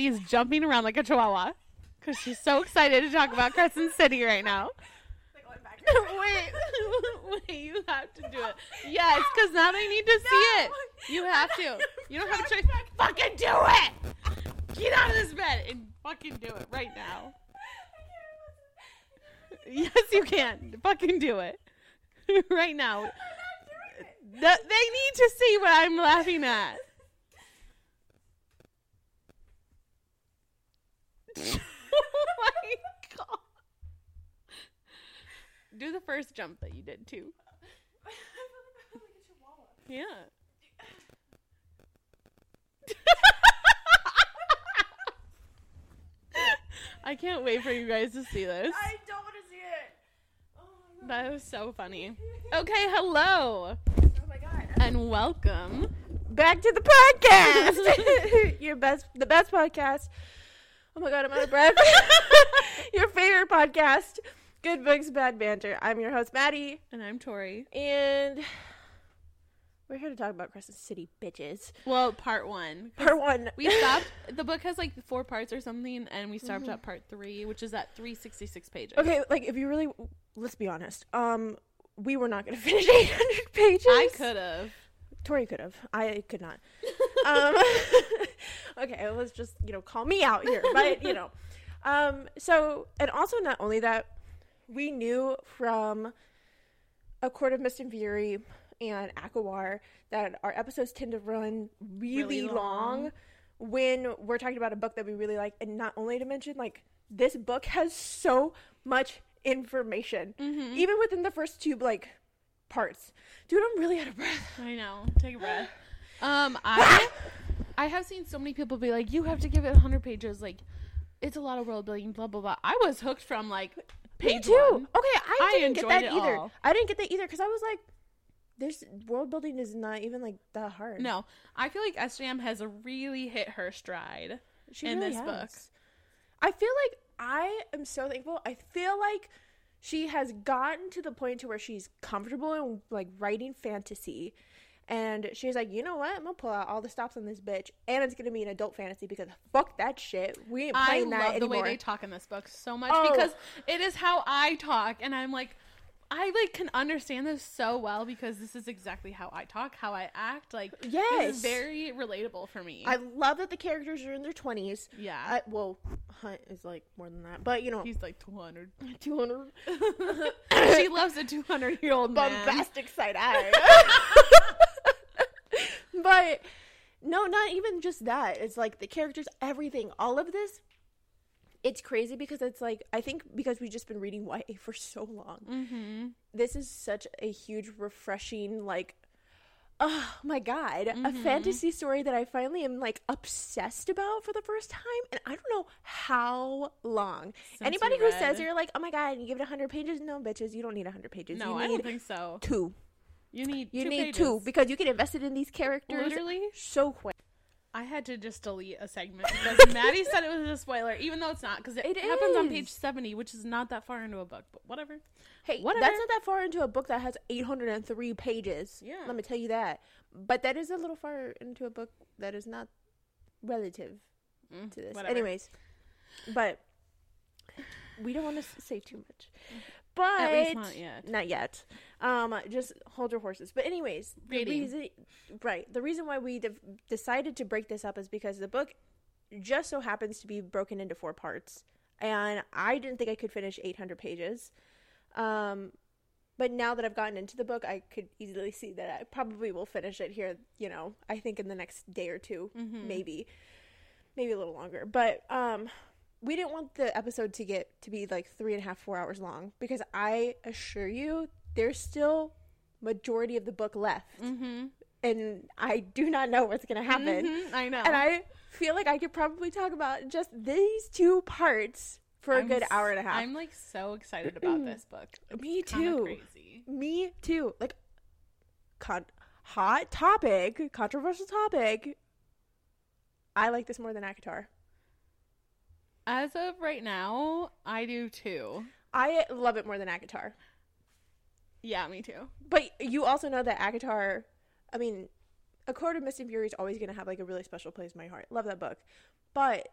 Maddie is jumping around like a chihuahua because she's so excited to talk about Crescent City right now. wait, wait, you have to do it. Yes, because now they need to see it. You have to. You don't have a choice. Fucking do it! Get out of this bed and fucking do it right now. Yes, you can. Fucking do it. right now. Th- they need to see what I'm laughing at. oh my god. Do the first jump that you did too. Yeah. I can't wait for you guys to see this. I don't want to see it. Oh my god. That was so funny. Okay, hello Oh my god. and welcome. Back to the podcast. Your best, the best podcast. Oh my god, I'm out of breath. Your favorite podcast. Good books, bad banter. I'm your host, Maddie, And I'm Tori. and we're here to talk about Crescent City, bitches. Well, part one. Part one. We stopped. The book has like four parts or something, and we stopped at part three, which is at 366 pages. Okay, like if you really, let's be honest. Um, we were not going to finish 800 pages. I could have. Tori could have. I could not. um, okay, let's just you know call me out here, but you know, um, so and also not only that, we knew from a Court of Mist and Fury and ACOWAR that our episodes tend to run really, Really long. long. when we're talking about a book that we really like, and not only to mention like this book has so much information, Mm-hmm. even within the first two like parts. Dude, I'm really out of breath. I know. Take a breath. Um, I I have seen so many people be like, "You have to give it 100 pages." Like, it's a lot of world building. Blah blah blah. I was hooked from like page Me too. one. Okay, I I didn't get that either. all. I didn't get that either because I was like, this world building is not even like that hard." No, I feel like SJM has really hit her stride. she in really this book. I feel like I am so thankful. I feel like she has gotten to the point to where she's comfortable in like writing fantasy. And she's like, you know what? I'm gonna pull out all the stops on this bitch, and it's gonna be an adult fantasy because fuck that shit. We ain't I playing that love the anymore. way they talk in this book so much Oh. because it is how I talk, and I'm like, I like can understand this so well because this is exactly how I talk, how I act. Like, this Yes. is very relatable for me. I love that the characters are in their twenties. yeah, I, well, Hunt is like more than that, but you know, he's like 200. two hundred she loves a 200 year old bombastic side eye. but no, not even just that. It's like the characters, everything, all of this. It's crazy because it's like I think because we've just been reading YA for so long. Mm-hmm. This is such a huge, refreshing, like, oh my god, a Mhm. fantasy story that I finally am like obsessed about for the first time, and I don't know how long. Since Anybody who says you're like, oh my god, you give it hundred pages, no, bitches, you don't need hundred pages. No, you I don't think so. two. You need You two need pages. two because you get invested in these characters Literally, so quick. I had to just delete a segment because Maddie said it was a spoiler, even though it's not, because it, It happens on page 70, which is not that far into a book, but whatever. Hey, Whatever. that's not that far into a book that has 803 pages. Yeah. Let me tell you that. But that is a little far into a book that is not relative Mm, to this. whatever. Anyways, but we don't want to say too much. But At least not yet. Not yet. Um, just hold your horses. But anyways, the reason, right? The reason why we de- decided to break this up is because the book just so happens to be broken into four parts, and I didn't think I could finish 800 pages. Um, but now that I've gotten into the book, I could easily see that I probably will finish it here. You know, I think in the next day or 2 Mhm. maybe, maybe a little longer. But um, we didn't want the episode to get to be like three and a half, four hours long because I assure you, there's still majority of the book left, Mm-hmm. and I do not know what's gonna happen. Mhm, I know. And I feel like I could probably talk about just these two parts for a I'm good hour and a half. I'm like so excited about this book. It's Me too. Crazy. Me too. Like, con- hot topic, controversial topic. I like this more than ACOTAR. As of right now, I do too. I love it more than ACOTAR. Yeah, me too. But you also know that ACOTAR, I mean, A Court of Mist and Fury is always going to have like a really special place in my heart. Love that book. But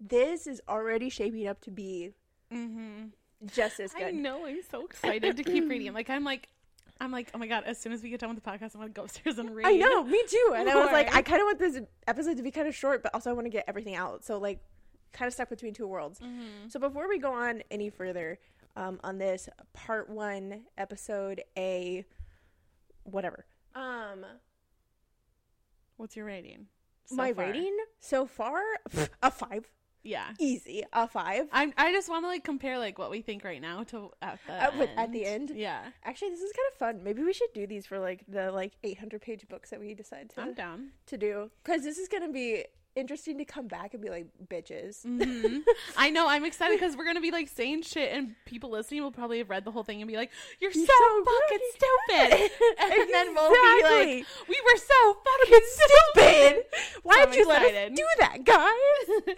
this is already shaping up to be Mm-hmm. just as good. I know. I'm so excited to keep reading. Like I'm like, I'm like, oh my god! As soon as we get done with the podcast, I'm gonna go upstairs and read. I know, me too. And I was like. I kind of want this episode to be kind of short, but also I want to get everything out. So like, kind of stuck between two worlds. Mhm. So before we go on any further um, on this part one, episode A, whatever. Um, What's your rating? so my far? rating so far, a five, Yeah. easy, a five. I'm. I just want to like compare like what we think right now to at the At- end. at the end? Yeah. Actually, this is kind of fun. Maybe we should do these for like the like 800 page books that we decide to I'm down. to do because this is gonna be interesting to come back and be like bitches. hmm I know. I'm excited because we're gonna be like saying shit, and people listening will probably have read the whole thing and be like, "You're so, You're so fucking right." stupid," and then we'll be like, "We were so fucking stupid. Why So did you let excited. us do that, guys?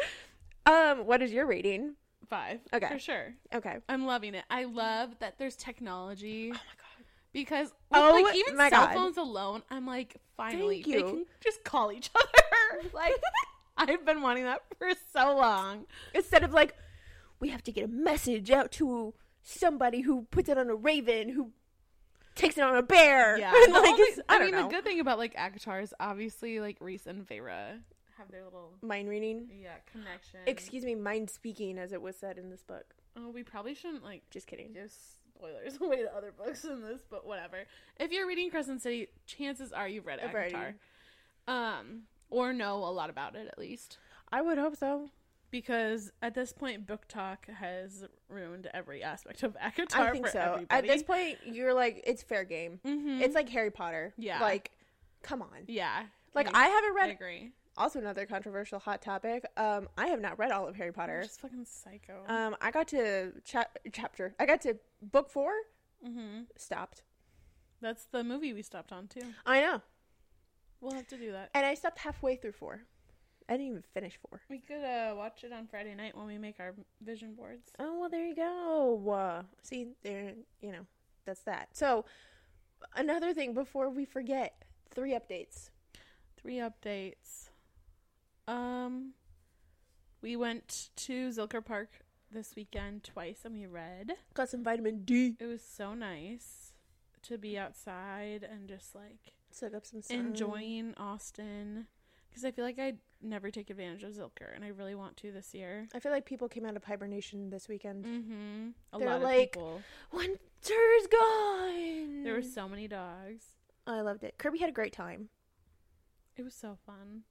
um, what is your rating? Five. Okay. For sure. Okay. I'm loving it. I love that there's technology. Oh my god. Because Oh like even cell God. phones alone, I'm like, finally, they can just call each other. like I've been wanting that for so long. Instead of like, we have to get a message out to somebody who puts it on a raven who takes it on a bear. Yeah. And, like, only- I, I, mean, know. the good thing about like ACOTAR is obviously like Rhys and Feyre have their little mind reading. yeah connection. Excuse me, mind speaking, as it was said in this book. Oh, we probably shouldn't like Just kidding. give spoilers away to other books in this, but whatever. If you're reading Crescent City, chances are you've read I've ACOTAR, um, or know a lot about it at least. I would hope so. Because at this point, BookTok has ruined every aspect of ACOTAR I think for so. everybody. At this point, you're like, it's fair game. Mhm. It's like Harry Potter. Yeah. Like, come on. yeah, Like, I, I haven't I read. agree. Also, another controversial hot topic. Um, I have not read all of Harry You're Potter. just fucking psycho. Um, I got to cha- chapter. I got to book four. hmm Stopped. That's the movie we stopped on too. I know, We'll have to do that. and I stopped halfway through four. I didn't even finish four. We could uh, watch it on Friday night when we make our vision boards. Oh well, there you go. Uh, see, there, you know, that's that. So, another thing before we forget, three updates. Three updates. Um, we went to Zilker Park this weekend twice, and we read. Got some vitamin D. It was so nice to be outside and just like Soak up some sun. enjoying Austin because I feel like I never take advantage of Zilker, and I really want to this year. I feel like people came out of hibernation this weekend. Mm-hmm. A They're lot like- of people. Winter's gone. There were so many dogs. I loved it. Kirby had a great time. It was so fun.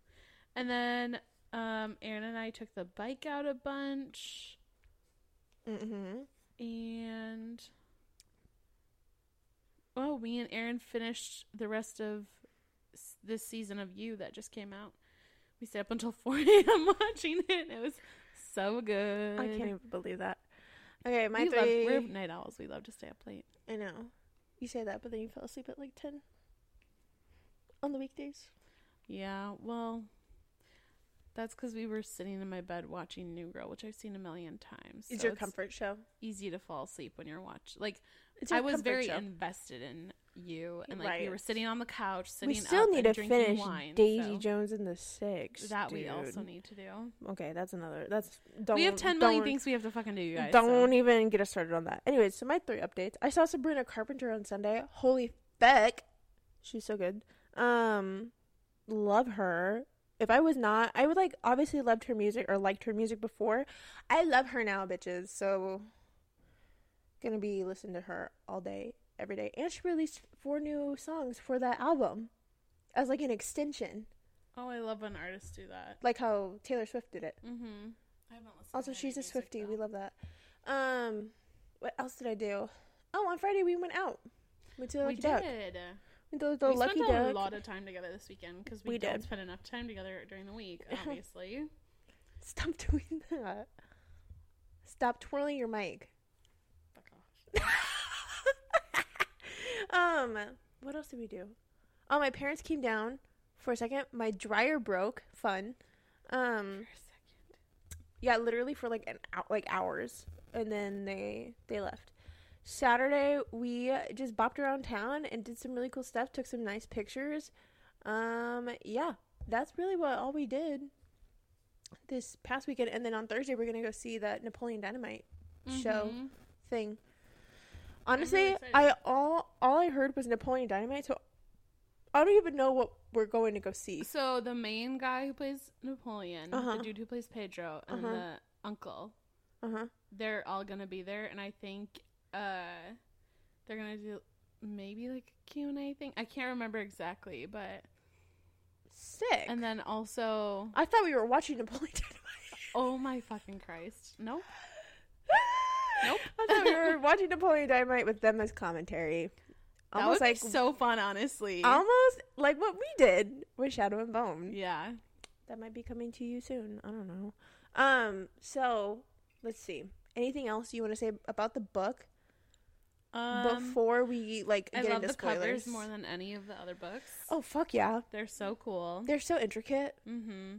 And then um, Aaron and I took the bike out a bunch, Mm-hmm. and oh, me and Aaron finished the rest of this season of You that just came out. We stayed up until 4 a.m. watching it. It was so good. I can't even believe that. Okay, my we love, three. we're night owls. We love to stay up late. I know. You say that, but then you fell asleep at like ten on the weekdays. Yeah, well, that's because we were sitting in my bed watching New Girl, which I've seen a million times. It's so your comfort show. easy to fall asleep when you're watching. Like It's I was very show. invested in you, and like we were sitting on the couch, sitting we still up need and to finish wine. Daisy so Jones and the Six. that we also need to do. Okay, that's another. That's don't. we have ten million things we have to fucking do, you guys. Don't so. even get us started on that. Anyways, so my three updates. I saw Sabrina Carpenter on Sunday. Holy feck, she's so good. Um, love her. If I was not, I would like obviously loved her music or liked her music before. I love her now, bitches. So gonna be listening to her all day, every day. And she released four new songs for that album as like an extension, Oh, I love when artists do that. like how Taylor Swift did it. Mm-hmm. I haven't listened. Also, she's a Swifty. We love that. Um, what else did I do? Oh, on Friday we went out. The We did. Duck. To the we Lucky spent Duck. a lot of time together this weekend because we, We don't did. spend enough time together during the week, obviously. Stop doing that. Stop twirling your mic. Fuck off. um, what else did we do? Oh, my parents came down for a second. My dryer broke. Fun. Um, For a second. yeah, literally for like an out like hours, and then they they left. Saturday we just bopped around town and did some really cool stuff. Took some nice pictures. Um, yeah, that's really what all we did this past weekend. And then on Thursday, we're gonna go see that Napoleon Dynamite show Mhm. thing. Honestly, excited. I all all I heard was Napoleon Dynamite, so I don't even know what we're going to go see. So the main guy who plays Napoleon, Uh-huh. the dude who plays Pedro, and Uh-huh. the uncle, Uh huh. they're all gonna be there, and I think uh, they're gonna do maybe like a Q and A thing. I can't remember exactly, but Sick. and then also, I thought we were watching Napoleon Dynamite. oh my fucking Christ, nope. Nope. I thought we were watching Napoleon Dynamite with them as commentary. That Almost like so fun, honestly. almost like what we did with Shadow and Bone. yeah. That might be coming to you soon. I don't know. Um, so let's see. Anything else you want to say about the book Um, before we like I get love into the spoilers? covers more than any of the other books. oh fuck yeah, They're so cool. they're so intricate. mm-hmm.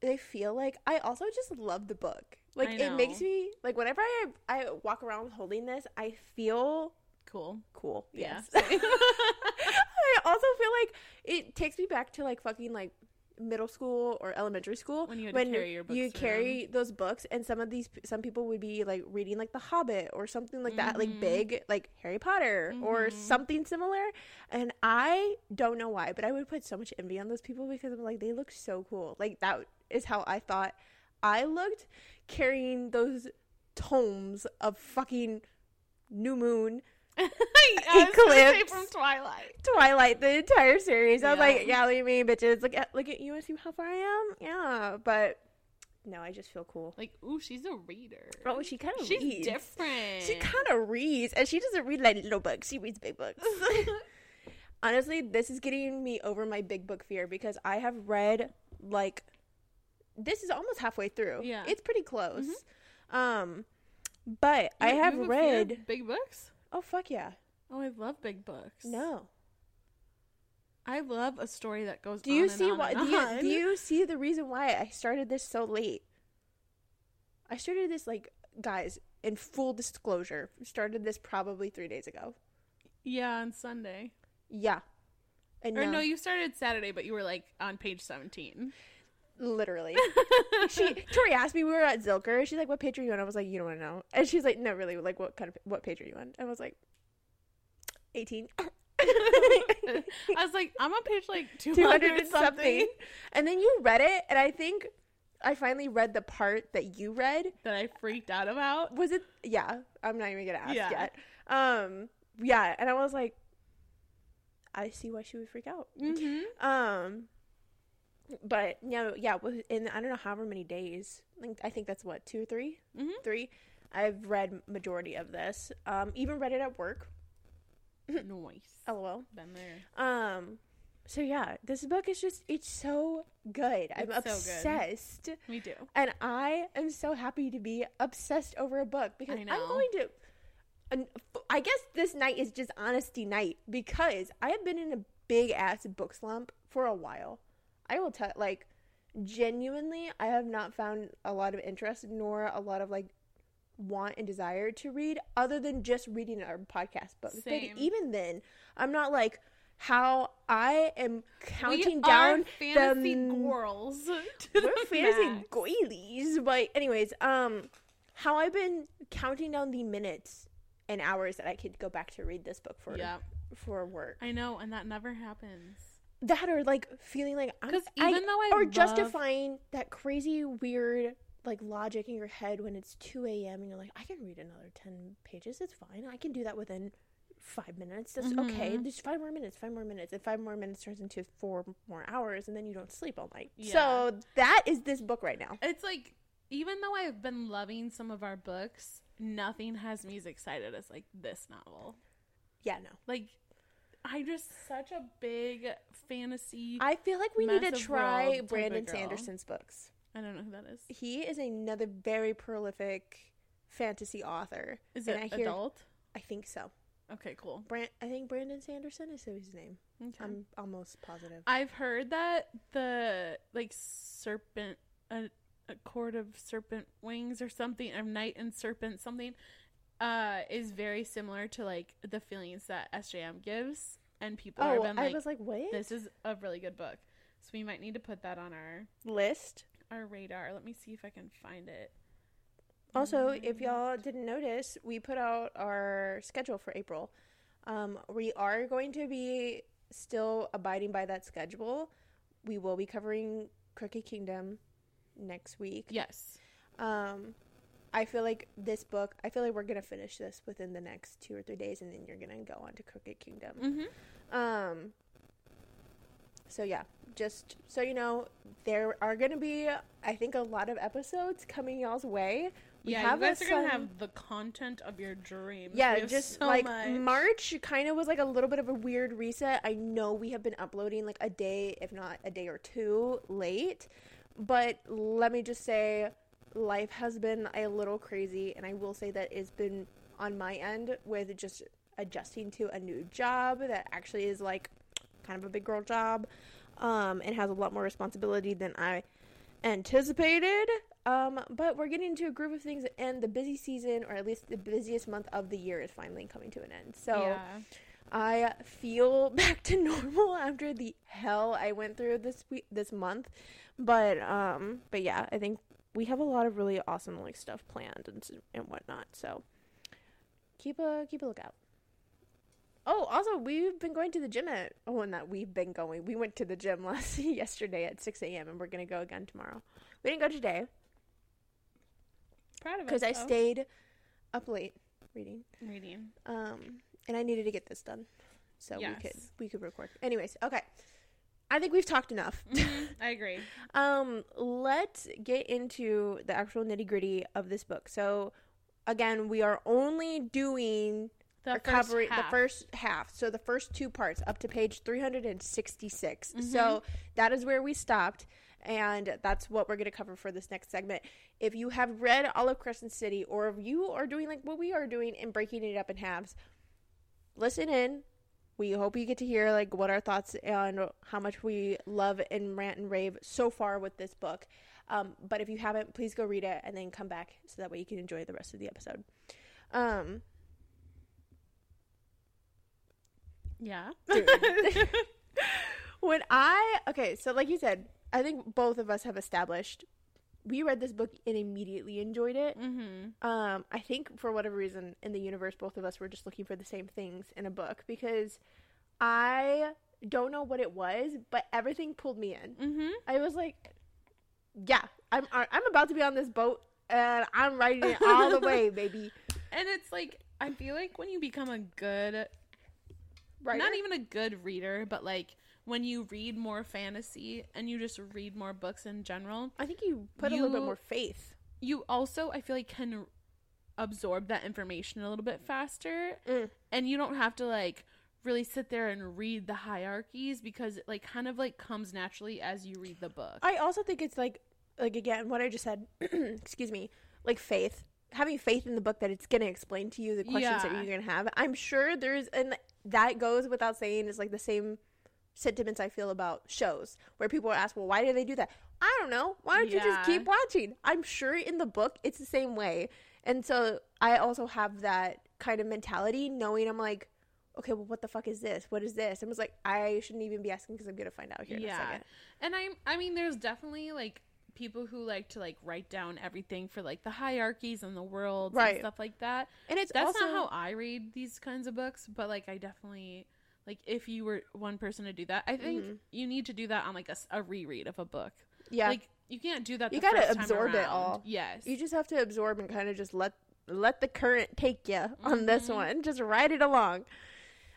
They feel like I also just love the book. Like it makes me like whenever I I walk around holding this, I feel Cool. cool. Yeah. Yes. I also feel like it takes me back to like fucking like middle school or elementary school When you to carry your you books carry those books and some of these some people would be like reading like the hobbit or something like that like Mhm. big like harry potter or Mhm. something similar and i don't know why but i would put so much envy on those people because i'm like they look so cool like that is how i thought i looked carrying those tomes of fucking new moon I say Eclipse. from Twilight. Twilight, the entire series. I was like, yeah, look at me, bitches. Look at look at you and see how far I am. Yeah, but no, I just feel cool. Like, ooh, she's a reader. Oh, she kind of she's reads. different. She kind of reads, and she doesn't read like little books. She reads big books. Honestly, this is getting me over my big book fear because I have read like this is almost halfway through. Yeah. it's pretty close. Um, but I You- have a fear of read. big books. Oh fuck yeah! Oh, I love big books. No. I love a story that goes. Do you and see on why? Do you, do you see the reason why I started this so late? I started this like guys. In full disclosure, started this probably three days ago. Yeah, on Sunday. Yeah, and Or now, no, you started Saturday, but you were like on page seventeen. Literally. she Tori asked me we were at Zilker. She's like, "What page are you on?" I was like, "You don't want to know." And she's like, "No, really. Like, what kind of what page are you on?" I was like, 18. I was like, I'm on page like two hundred 200 hundred and something. And then you read it, and I think I finally read the part that you read. that I freaked out about. Was it? Yeah, I'm not even gonna ask Yeah. yet. Um, yeah, and I was like, I see why she would freak out. Mm-hmm. Um, but know, yeah, within I don't know however many days. Like I think that's what two or 3 Mhm. three. I've read majority of this. Um, even read it at work. Nice. LOL. Been there. Um, so yeah, this book is just it's so good. I'm It's so good. obsessed. Me too. And I am so happy to be obsessed over a book because I'm going to. and I guess this night is just honesty night because I have been in a big ass book slump for a while. I will tell, like, genuinely, I have not found a lot of interest nor a lot of like want and desire to read other than just reading our podcast books. Same. But even then, I'm not like how I am counting we down fantasy the girls. we're the fantasy goilies. But anyways, um, how I've been counting down the minutes and hours that I could go back to read this book for Yeah, for work. I know, and that never happens. That or like feeling like I'm 'Cause I- even though I or love- justifying that crazy weird like logic in your head when it's two a.m. and you're like, I can read another ten pages. It's fine. I can do that within five minutes. That's okay. Mhm. Just five more minutes. Five more minutes. And five more minutes turns into four more hours, and then you don't sleep all night. Yeah. So that is this book right now. It's like even though I've been loving some of our books, nothing has me as excited as like this novel. Yeah, no. Like I'm just such a big fantasy. I feel like we need to try world type of Brandon. Sanderson's books. I don't know who that is. He is another very prolific fantasy author. Is And it I hear- adult? I think so. Okay, cool. Brand, I think Brandon Sanderson is his name. Okay. I'm almost positive. I've heard that the like serpent a, a cord of serpent wings or something of knight and serpent something uh is very similar to like the feelings that SJM gives and people Oh, have been I like, was like, what? "This is a really good book." So we might need to put that on our list. our radar. Let me see if I can find it. Also, if Mm. y'all didn't notice, we put out our schedule for April. Um, we are going to be still abiding by that schedule. We will be covering Crooked Kingdom next week. Yes. Um, I feel like this book, I feel like we're going to finish this within the next two or three days, and then you're going to go on to Crooked Kingdom. Mm-hmm. Um, so yeah, just so you know, there are going to be, I think, a lot of episodes coming y'all's way. We yeah, have you guys are gonna have the content of your dreams. Yeah, just so like much. March kind of was like a little bit of a weird reset. I know we have been uploading like a day, if not a day or two late, but let me just say, life has been a little crazy, and I will say that it's been on my end with just adjusting to a new job that actually is like kind of a big girl job, um, and has a lot more responsibility than I anticipated. Um, but we're getting into a group of things, and the busy season, or at least the busiest month of the year, is finally coming to an end. So yeah. I feel back to normal after the hell I went through this week, this month. But um, but yeah, I think we have a lot of really awesome like stuff planned and and whatnot. So keep a keep a lookout. Oh, also, we've been going to the gym at. Oh, and that we've been going. We went to the gym last yesterday at six a.m. and we're gonna go again tomorrow. We didn't go today Proud of us. because I stayed up late reading. reading. Um, and I needed to get this done, so we could we could record. Anyways, okay. I think we've talked enough. Mhm, I agree. Um, let's get into the actual nitty gritty of this book. So, again, we are only doing The or first the half. first half. So the first two parts up to page 366. Mm-hmm. So that is where we stopped. And that's what we're going to cover for this next segment. If you have read all of Crescent City, or if you are doing like what we are doing and breaking it up in halves, listen in. We hope you get to hear like what our thoughts and how much we love and rant and rave so far with this book. Um, but if you haven't, please go read it and then come back so that way you can enjoy the rest of the episode. Um, Yeah. When I okay, so like you said, I think both of us have established we read this book and immediately enjoyed it. mm-hmm. Um, I think for whatever reason in the universe, both of us were just looking for the same things in a book because I don't know what it was, but everything pulled me in. Mm-hmm. I was like, "Yeah, I'm I'm about to be on this boat and I'm riding it all the way, baby." And it's like I feel like when you become a good Right? not even a good reader, but like when you read more fantasy and you just read more books in general, I think you put a little bit more faith. you also I feel like can absorb that information a little bit faster Mm. and you don't have to like really sit there and read the hierarchies because it like kind of like comes naturally as you read the book. I also think it's like like again what I just said. excuse me, like faith. Having faith in the book that it's gonna explain to you the questions that you're gonna have. I'm sure there's and that goes without saying is like the same sentiments I feel about shows where people are asked, well, why did they do that? I don't know. Why don't you just keep watching? I'm sure in the book it's the same way. And so I also have that kind of mentality, knowing I'm like, okay, well, what the fuck is this? What is this? And was like, I shouldn't even be asking because I'm gonna find out here in a Yeah. second. And I I mean there's definitely like people who like to like write down everything for like the hierarchies and the worlds Right. and stuff like that. And it's That's also not how I read these kinds of books, but like I definitely like if you were one person to do that, I think Mhm. you need to do that on like a, a, reread of a book. yeah. Like you can't do that. You the gotta first time absorb it all. Yes. you just have to absorb and kind of just let let the current take you on this Mhm. one just ride it along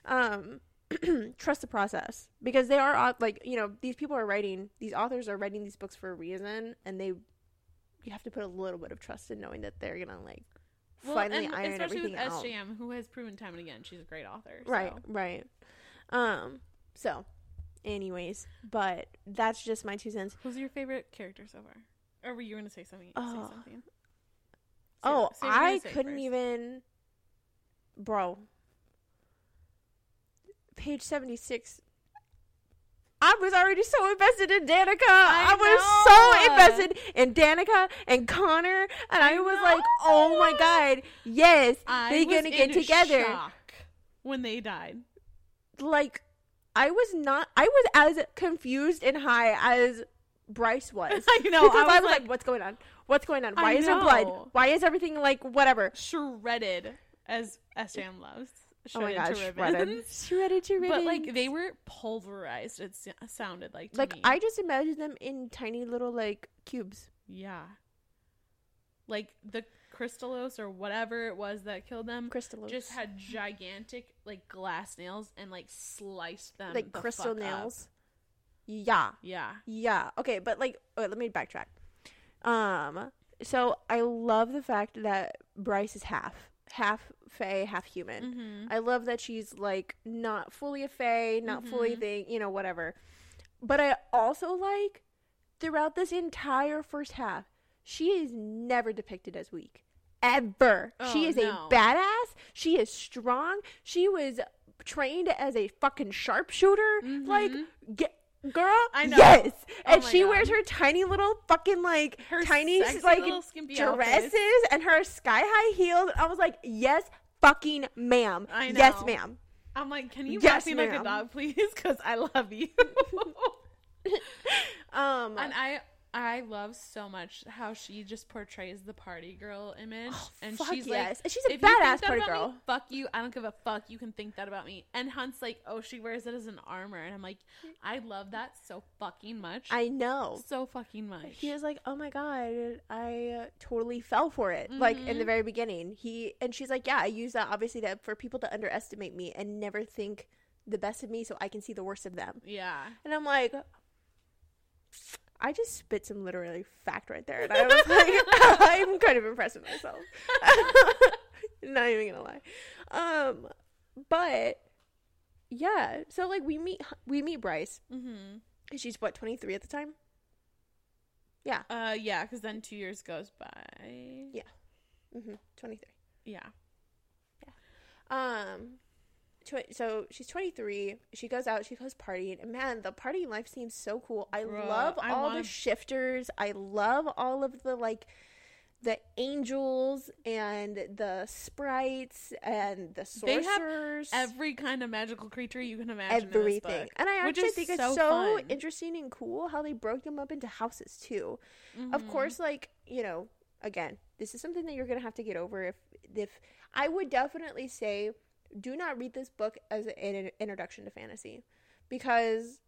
um trust the process because they are like you know these people are writing these authors are writing these books for a reason and they you have to put a little bit of trust in knowing that they're gonna like Well, finally iron especially everything with out SJM, who has proven time and again she's a great author. right right um so anyways but that's just my two cents Who's your favorite character so far? Or were you going to say something? Oh. Say something. Say oh say i couldn't first. even bro page 76 I was already so invested in Danika. I, was so invested in Danika and Connor, and I, I was like, "Oh my god, yes, I they're gonna get together." when they died. Like, I was not. I was as confused and high as Bryce was. I know. because I was, like, like, "What's going on? What's going on? I Why is there blood? Why is everything like whatever?" shredded, as SJM loves. Oh my Shredded gosh, to shredded, ribbons. shredded to ribbons. But like they were pulverized. It sounded like to like me. I just imagined them in tiny little like cubes. yeah, like the kristallos or whatever it was that killed them Crystal just had gigantic like glass nails and like sliced them like the crystal fuck up. nails. Yeah, Yeah, yeah. Okay, but like, wait, let me backtrack. Um, so I love the fact that Bryce is half, half Fae, half human. mm-hmm. I love that she's like not fully a Fae, not fully Mhm. thing, you know, whatever. But I also like throughout this entire first half, she is never depicted as weak. Ever. she Oh, is no. a badass. She is strong. She was trained as a fucking sharpshooter. Like, Mhm. get, girl, I know. yes. Oh and she God. wears her tiny little fucking like her tiny like dresses outfits. and her sky high heels. I was like, yes, fucking ma'am. I know. Yes, ma'am. I'm like, can you yes, me like a dog, please? Because I love you. Um, and I I love so much how she just portrays the party girl image, and Oh, fuck she's yes. like, And she's a if you think badass that party girl. Me, fuck you. I don't give a fuck. You can think that about me. And Hunt's like, oh, she wears it as an armor, and I'm like, I love that so fucking much. I know. so fucking much. He was like, "Oh my god, I totally fell for it." Like in the Mhm. very beginning, he and she's like, "Yeah, I use that obviously to, for people to underestimate me and never think the best of me, so I can see the worst of them." yeah. And I'm like, I just spit some literary fact right there, and I was like, I'm kind of impressed with myself. Not even gonna lie. Um, but yeah, so like we meet we meet Bryce. Mm-hmm. and She's what 23 at the time. Yeah. Uh, yeah, because then two years goes by. Yeah. Mm-hmm. 23. Yeah. Yeah. Um, tw- so she's 23. She goes out. She goes partying, and man, the partying life seems so cool. I Bruh, love I all wanna- the shifters. I love all of the like the angels and the sprites and the They have sorcerers. Every kind of magical creature you can imagine. in this everything. And I actually think it's so so fun. interesting and cool how they broke them up into houses too. Of Mhm. course, like, you know, again, this is something that you're going to have to get over if if I would definitely say do not read this book as an introduction to fantasy because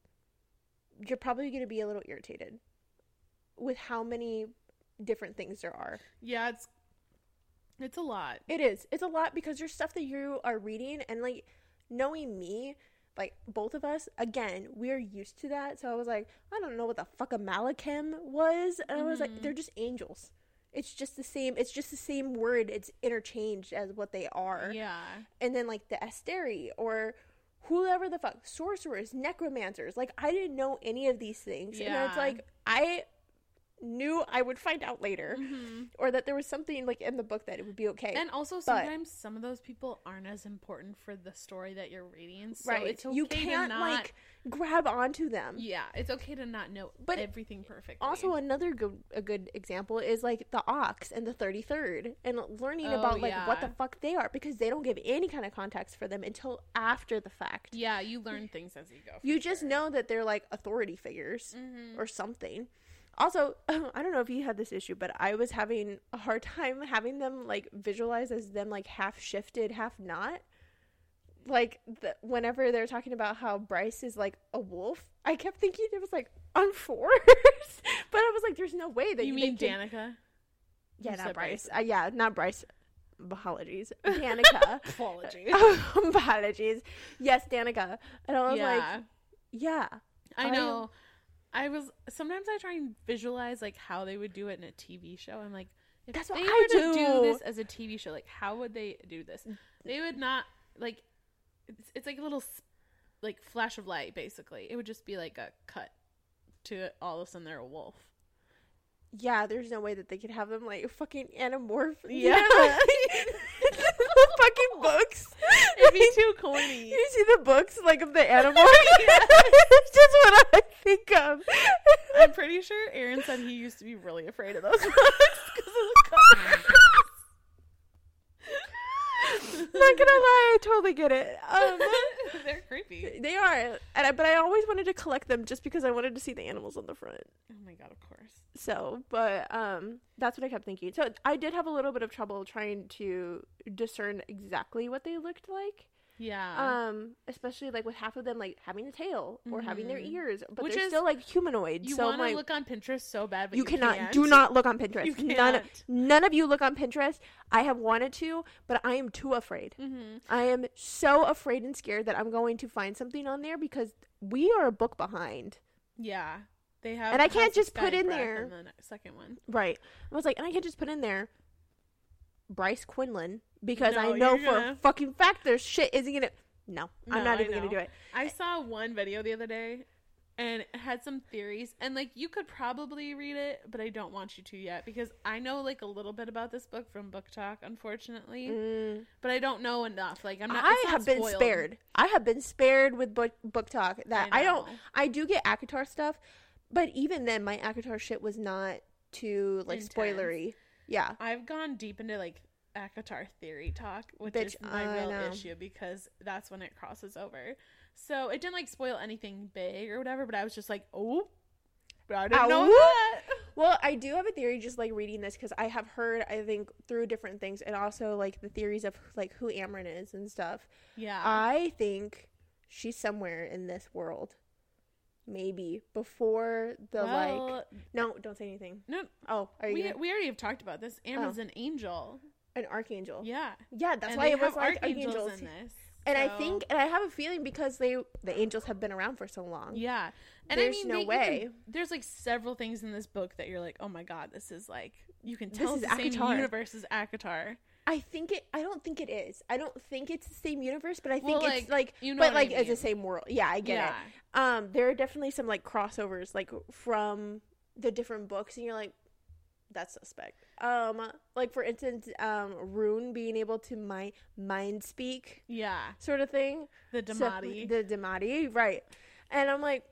you're probably going to be a little irritated with how many different things there are. Yeah, it's it's a lot. It is. It's a lot because there's stuff that you are reading and like knowing me, like both of us, again, we're used to that. So I was like, I don't know what the fuck a Malakim was. And I was like, Mhm. they're just angels. It's just the same it's just the same word. It's interchanged as what they are. Yeah. And then like the Asteri or whoever the fuck sorcerers, necromancers. Like I didn't know any of these things. yeah. And it's like I knew I would find out later. hmm Or that there was something like in the book that it would be okay. And also sometimes some of those people aren't as important for the story that you're reading. So right. it's okay you to can't not like grab onto them. Yeah, it's okay to not know But everything perfectly. Also, another good a good example is like the Aux and the Thirty Third, and learning Oh, about like what the fuck they are because they don't give any kind of context for them until after the fact. yeah, you learn things as you go. You just know that they're like authority figures hmm or something. Also, I don't know if you had this issue, but I was having a hard time having them like visualize as them like half shifted, half not. Like the, whenever they're talking about how Bryce is like a wolf, I kept thinking it was like on fours, but I was like, "There's no way that You they mean can- Danika? Yeah, You not Bryce. Bryce. Uh, yeah, not Bryce. Apologies, Danika. Apologies. Apologies. Yes, Danika. And I was like, yeah, yeah, I I- know. I was sometimes I try and visualize like how they would do it in a TV show. I'm like, if That's what they I were to do do. this as a TV show, like how would they do this? Mm. They would not like. It's, it's like a little like flash of light. Basically, it would just be like a cut to it. all of a sudden they're a wolf. yeah. There's no way that they could have them like fucking Animorph. Yeah. the fucking books. It'd be too corny. You see the books like of the animal. it's just what I think of. I'm pretty sure Aaron said he used to be really afraid of those books because of the covers. Not gonna lie, I totally get it. Um, They're creepy. they are, and I, but I always wanted to collect them just because I wanted to see the animals on the front. Oh my god, of course. So, but um, that's what I kept thinking. So I did have a little bit of trouble trying to discern exactly what they looked like. Yeah. Um, especially like with half of them like having a tail or having their Mhm. ears, but Which they're is- still like humanoid. you so want to like, look on Pinterest so bad, but you, you, cannot can't. do not look on Pinterest. None can't. none of you look on Pinterest. I have wanted to, but I am too afraid. Mm-hmm. I am so afraid and scared that I'm going to find something on there because we are a book behind. Yeah. They have. And I can't just put in there- in the second one. Right. I was like, and I can't just put in there Bryce Quinlan because I know for gonna- fucking fact their shit isn't gonna. No, I'm not I even gonna do it. I saw one video the other day, and it had some theories, and like you could probably read it, but I don't want you to yet because I know like a little bit about this book from BookTok, unfortunately, Mm. but I don't know enough. Like I'm not. I not have been spoiled. spared. I have been spared with book BookTok. That I, don't. I do get ACOTAR stuff, but even then, my ACOTAR shit was not too like Intense. spoilery. Yeah. I've gone deep into like ACOTAR theory talk, which Bitch, is my I real know. issue because that's when it crosses over. So it didn't like spoil anything big or whatever, but I was just like, oh, but I didn't know Ow. that. Well, I do have a theory just like reading this because I have heard I think through different things and also like the theories of like who Amren is and stuff. Yeah. I think she's somewhere in this world. Maybe before the like no, don't say anything. no, Oh, are you we, gonna- we already have talked about this. Amren's Oh. an angel. An archangel? Yeah. Yeah, that's and why it was like archangels archangels. in this. And I think, and I have a feeling because they the angels have been around for so long. Yeah. And There's I mean, no they even- way. there's like several things in this book that you're like, oh my god, this is like you can tell This is the same ACOTAR. universe as ACOTAR. I think it. I don't think it is. I don't think it's the same universe, but I Well, think it's like, you know but what I like it's the same world. Yeah, I get yeah. it. Um, there are definitely some like crossovers, like from the different books, and you're like, that's suspect. Um, like for instance, um, Ruhn being able to mind mind speak, Yeah. sort of thing. The So- the Demati, right? And I'm like,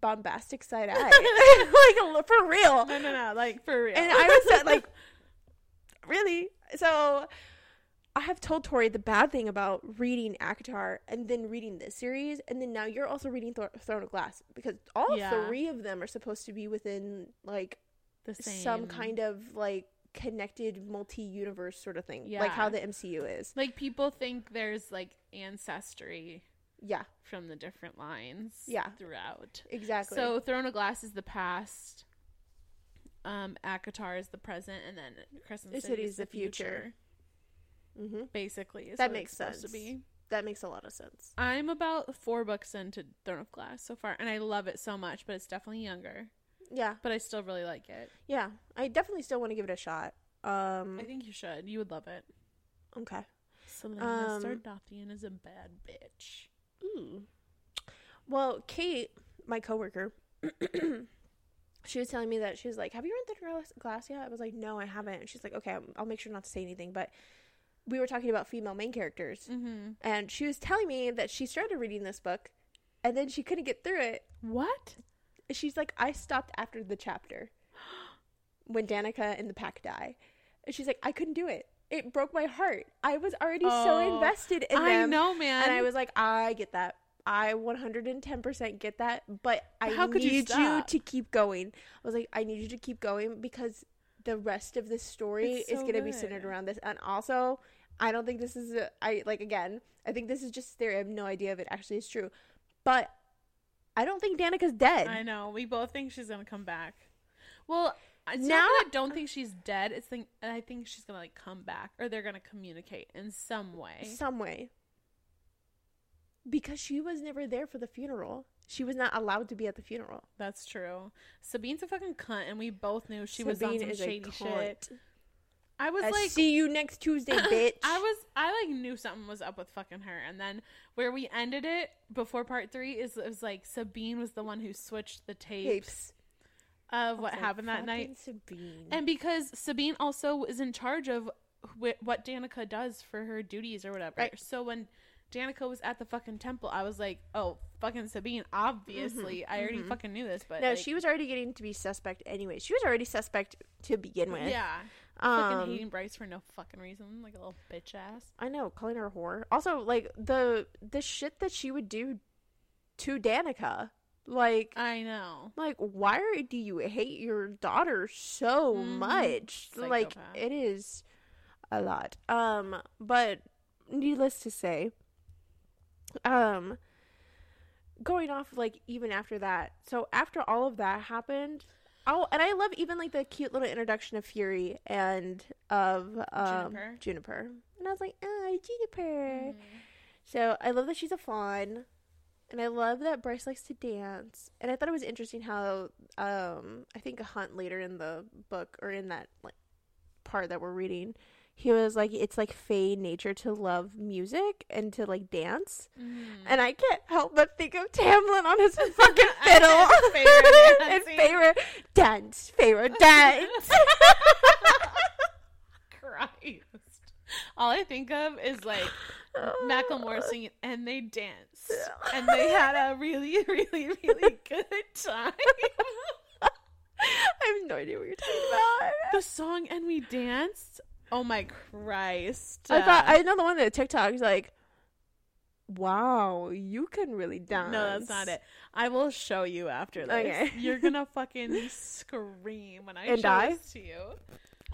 bombastic side eye, like for real. no, no, no. Like for real. And I was like, really? So I have told Tori the bad thing about reading ACOTAR and then reading this series, and then now you're also reading Thro- Throne of Glass because all Yeah. three of them are supposed to be within like the same. some kind of like connected multi-universe sort of thing, like how the MCU is. like people think there's like ancestry Yeah, from the different lines. Yeah. Throughout. exactly. So Throne of Glass is the past. Um, ACOTAR is the present, and then Crescent City, is the future. future. Hmm Basically, is That makes sense. to be. that makes a lot of sense. I'm about four books into Throne of Glass so far, and I love it so much. But it's definitely younger. Yeah, But I still really like it. yeah. I definitely still want to give it a shot. Um, I think you should. You would love it. okay. Selena Um, Sardathian is a bad bitch. Ooh. Well, Kate, my coworker, she was telling me that she was like, "Have you read the glass, glass yet?" I was like, "No, I haven't." And she's like, "Okay, I'll make sure not to say anything." But we were talking about female main characters, Mm-hmm. and she was telling me that she started reading this book, and then she couldn't get through it. What? She's like, "I stopped after the chapter when Danika and the pack die," and she's like, "I couldn't do it. It broke my heart. I was already so Oh, invested in I them." know, man. And I was like, I get that. I 110% get that, but I How could you need you, stop? to keep going. I was like, I need you to keep going because the rest of this story It's is going to be centered around this. And also, I don't think this is a, I like again, I think this is just theory. I have no idea if it actually is true. But I don't think Danika's dead. I know. We both think she's gonna come back. Well, it's Now- I don't think she's dead. It's think I think she's gonna like come back, or they're gonna communicate in some way. Some way. Because she was never there for the funeral. She was not allowed to be at the funeral. That's true. Sabine's a fucking cunt, and we both knew she was on Sabine some is a shady shit. I was like, see you next Tuesday, bitch. I was I like knew something was up with fucking her, and then where we ended it before part three is it was like Sabine was the one who switched the tapes, Tapes. of what like, happened that night, Sabine. and because Sabine also is in charge of wh- what Danika does for her duties or whatever. Right. So when Danika was at the fucking temple, I was like, oh fucking Sabine, obviously mm-hmm. I already mm-hmm. fucking knew this, but no, like, she was already getting to be suspect anyway. She was already suspect to begin with. yeah. Fucking Um, hating Bryce for no fucking reason, like a little bitch ass. I know, calling her a whore. Also, like the the shit that she would do to Danika, like. I know. Like, why do you hate your daughter so Mhm. much? Like, it is a lot. Um, but needless to say, um, going off like even after that. So after all of that happened, oh, and I love even like the cute little introduction of Fury and of um Juniper. Juniper, and I was like, oh, Juniper. Mm. So I love that she's a fawn. And I love that Bryce likes to dance. And I thought it was interesting how um I think a Hunt later in the book or in that like part that we're reading, he was like it's like Fae nature to love music and to like dance. Mhm. And I can't help but think of Tamlin on his fucking fiddle. his favorite and favorite dance, favorite dance. Christ. All I think of is like Macklemore singing, and they danced, and they had a really, really, really good time. I have no idea what you're talking about. the song "And We Danced." Oh my Christ! I thought I know the one that TikTok is like, "Wow, you can really dance." no, that's not it. I will show you after this. Okay. You're gonna fucking scream when I And show die? this to you.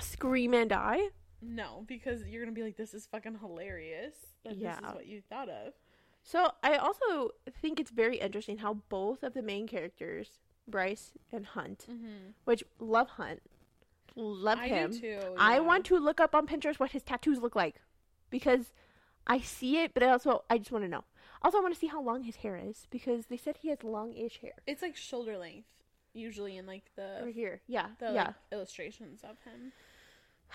Scream and die. No, because you're gonna be like, "This is fucking hilarious." That Yeah. This is what you thought of. So I also think it's very interesting how both of the main characters, Bryce and Hunt, Mm-hmm. which love Hunt, love I him. do too. I want to look up on Pinterest what his tattoos look like because I see it, but I also I just want to know. Also, I want to see how long his hair is because they said he has longish hair It's like shoulder length, usually in like over the here. Yeah, the yeah. like, illustrations of him.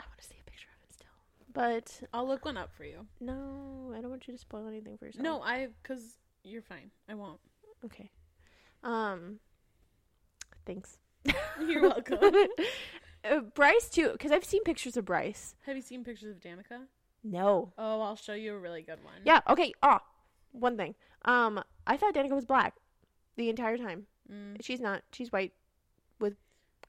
I want to see a picture of him still, but I'll look one up for you. no, I don't want you to spoil anything for yourself. No, I because you're fine. I won't. okay. Um, thanks. You're welcome. uh, Bryce too, because I've seen pictures of Bryce. Have you seen pictures of Danika? No. Oh, I'll show you a really good one. Yeah. Okay. Oh, one thing. Um, I thought Danika was black the entire time. Mm. She's not. She's white with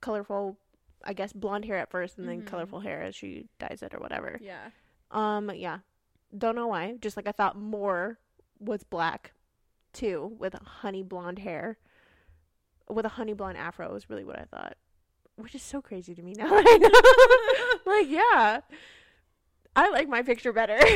colorful, I guess, blonde hair at first, and then Mhm. colorful hair as she dyes it or whatever. Yeah. Um, yeah. Don't know why. Just like I thought more was black, too, with honey blonde hair, with a honey blonde afro is really what I thought, which is so crazy to me now. that I know. like, yeah, I like my picture better.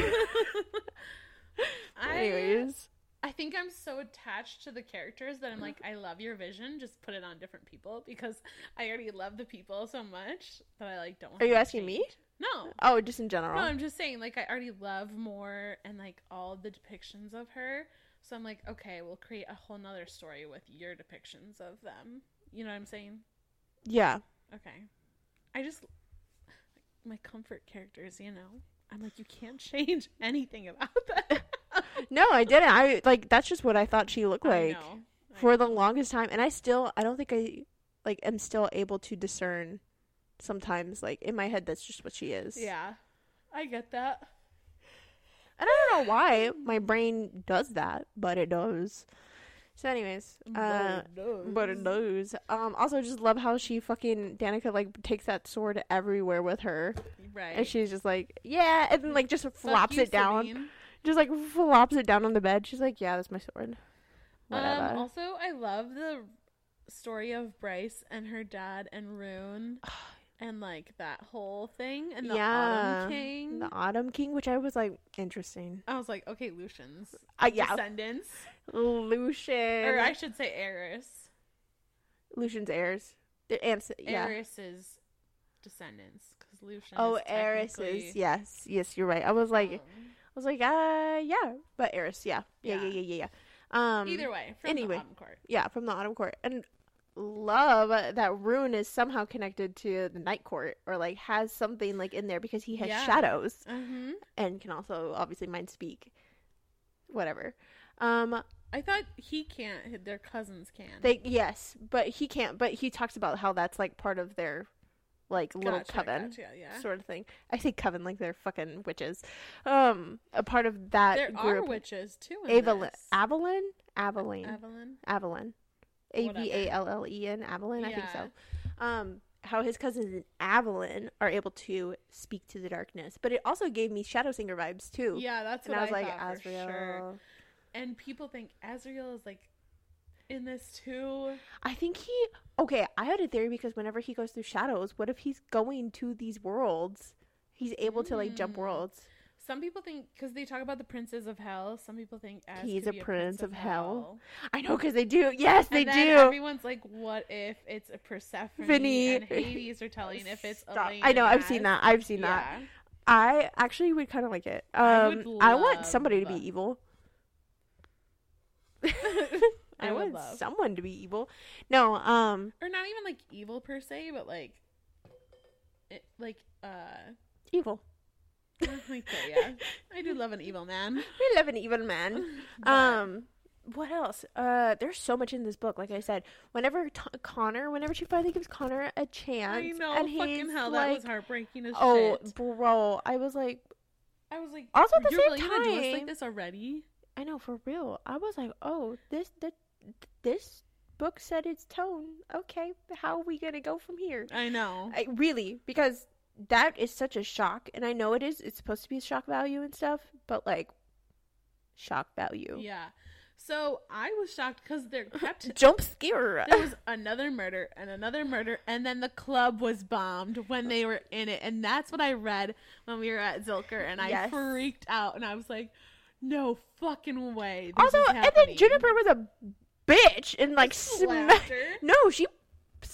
I, Anyways, I think I'm so attached to the characters that I'm like, I love your vision. Just put it on different people because I already love the people so much that I like don't. want Are you asking me? No. oh, just in general. No, I'm just saying, like, I already love more and like all the depictions of her. So I'm like, okay, we'll create a whole nother story with your depictions of them. You know what I'm saying? yeah. Okay. I just my comfort characters, you know. I'm like, you can't change anything about that. No, I didn't. I like that's just what I thought she looked like for the longest time, and I still, I don't think I like am still able to discern. Sometimes, like in my head, that's just what she is. Yeah. I get that. And I don't know why my brain does that, but it does. So, anyways, uh, but it does. Um, also, just love how she fucking Danika like takes that sword everywhere with her, Right. and she's just like, yeah, and then like just flops you, it down, Sabine. just like flops it down on the bed. She's like, yeah, that's my sword. Um, also, I love the story of Bryce and her dad and Ruhn and like that whole thing and the Yeah. Autumn King. the Autumn King, which I was like interesting. I was like, okay, Lucian's Uh, yeah, descendants, Lucian, or I should say Eris. Lucian's heirs. The ants, yeah. Eris's descendants, because Lucian. Oh, is technically, is yes, yes, you're right. I was like, um, I was like, uh, yeah, but Eris, yeah, yeah, yeah, Yeah. yeah, yeah. yeah. Um, either way, from anyway. the Autumn Court. yeah, from the Autumn Court, and love that Ruhn is somehow connected to the Night Court, or like has something like in there because he has Yeah. shadows Mm-hmm. and can also obviously mind speak. Whatever. Um, I thought he can't. Their cousins can. they yes, but he can't. But he talks about how that's like part of their like little Gotcha, coven. gotcha, yeah. Sort of thing. I say coven like they're fucking witches. Um, a part of that There group. are witches too. This. Avalyn, Aveline, Evelyn. Avalyn, A V A L L E N, Avalyn. I think so. Um, how his cousins in Avallen are able to speak to the darkness. But it also gave me Shadowsinger vibes too. Yeah, that's and what I was like, thought for Azriel. sure. And people think Azriel is like in this too. I think he. Okay, I had a theory because whenever he goes through shadows, what if he's going to these worlds? He's able to like jump Mm. worlds. Some people think because they talk about the princes of hell. Some people think Az He's a be prince of hell. I know because they do. Yes, they and then do. Everyone's like, "What if it's a Persephone?" Vinny. And Hades are telling if it's Stop. I know. I've seen that. I've seen that. I actually would kind of like it. Um, I I, want somebody to be evil. I I, would want love. someone to be evil. No, um, or not even like evil per se, but like, it, like uh, evil. like that, yeah. I do love an evil man. We love an evil man. But- Um, what else? Uh, there's so much in this book. Like I said, whenever T- Connor, whenever she finally gives Connor a chance, I know, and fucking hell, like, that was heartbreaking as "Oh, shit. bro," I was like, I was like, Also at the same really gonna do us time- like this already? I know for real. I was like, "Oh, this that this book set its tone. Okay, how are we gonna go from here?" I know. I really because that is such a shock, and I know it is. It's supposed to be shock value and stuff, but like, shock value. Yeah. So I was shocked because there kept Jump scare. there was another murder and another murder, and then the club was bombed when they were in it, and that's what I read when we were at Zilker, and I Yes. freaked out, and I was like, "No fucking way!" This Also, and then happening." Juniper was a bitch and like sma- No, she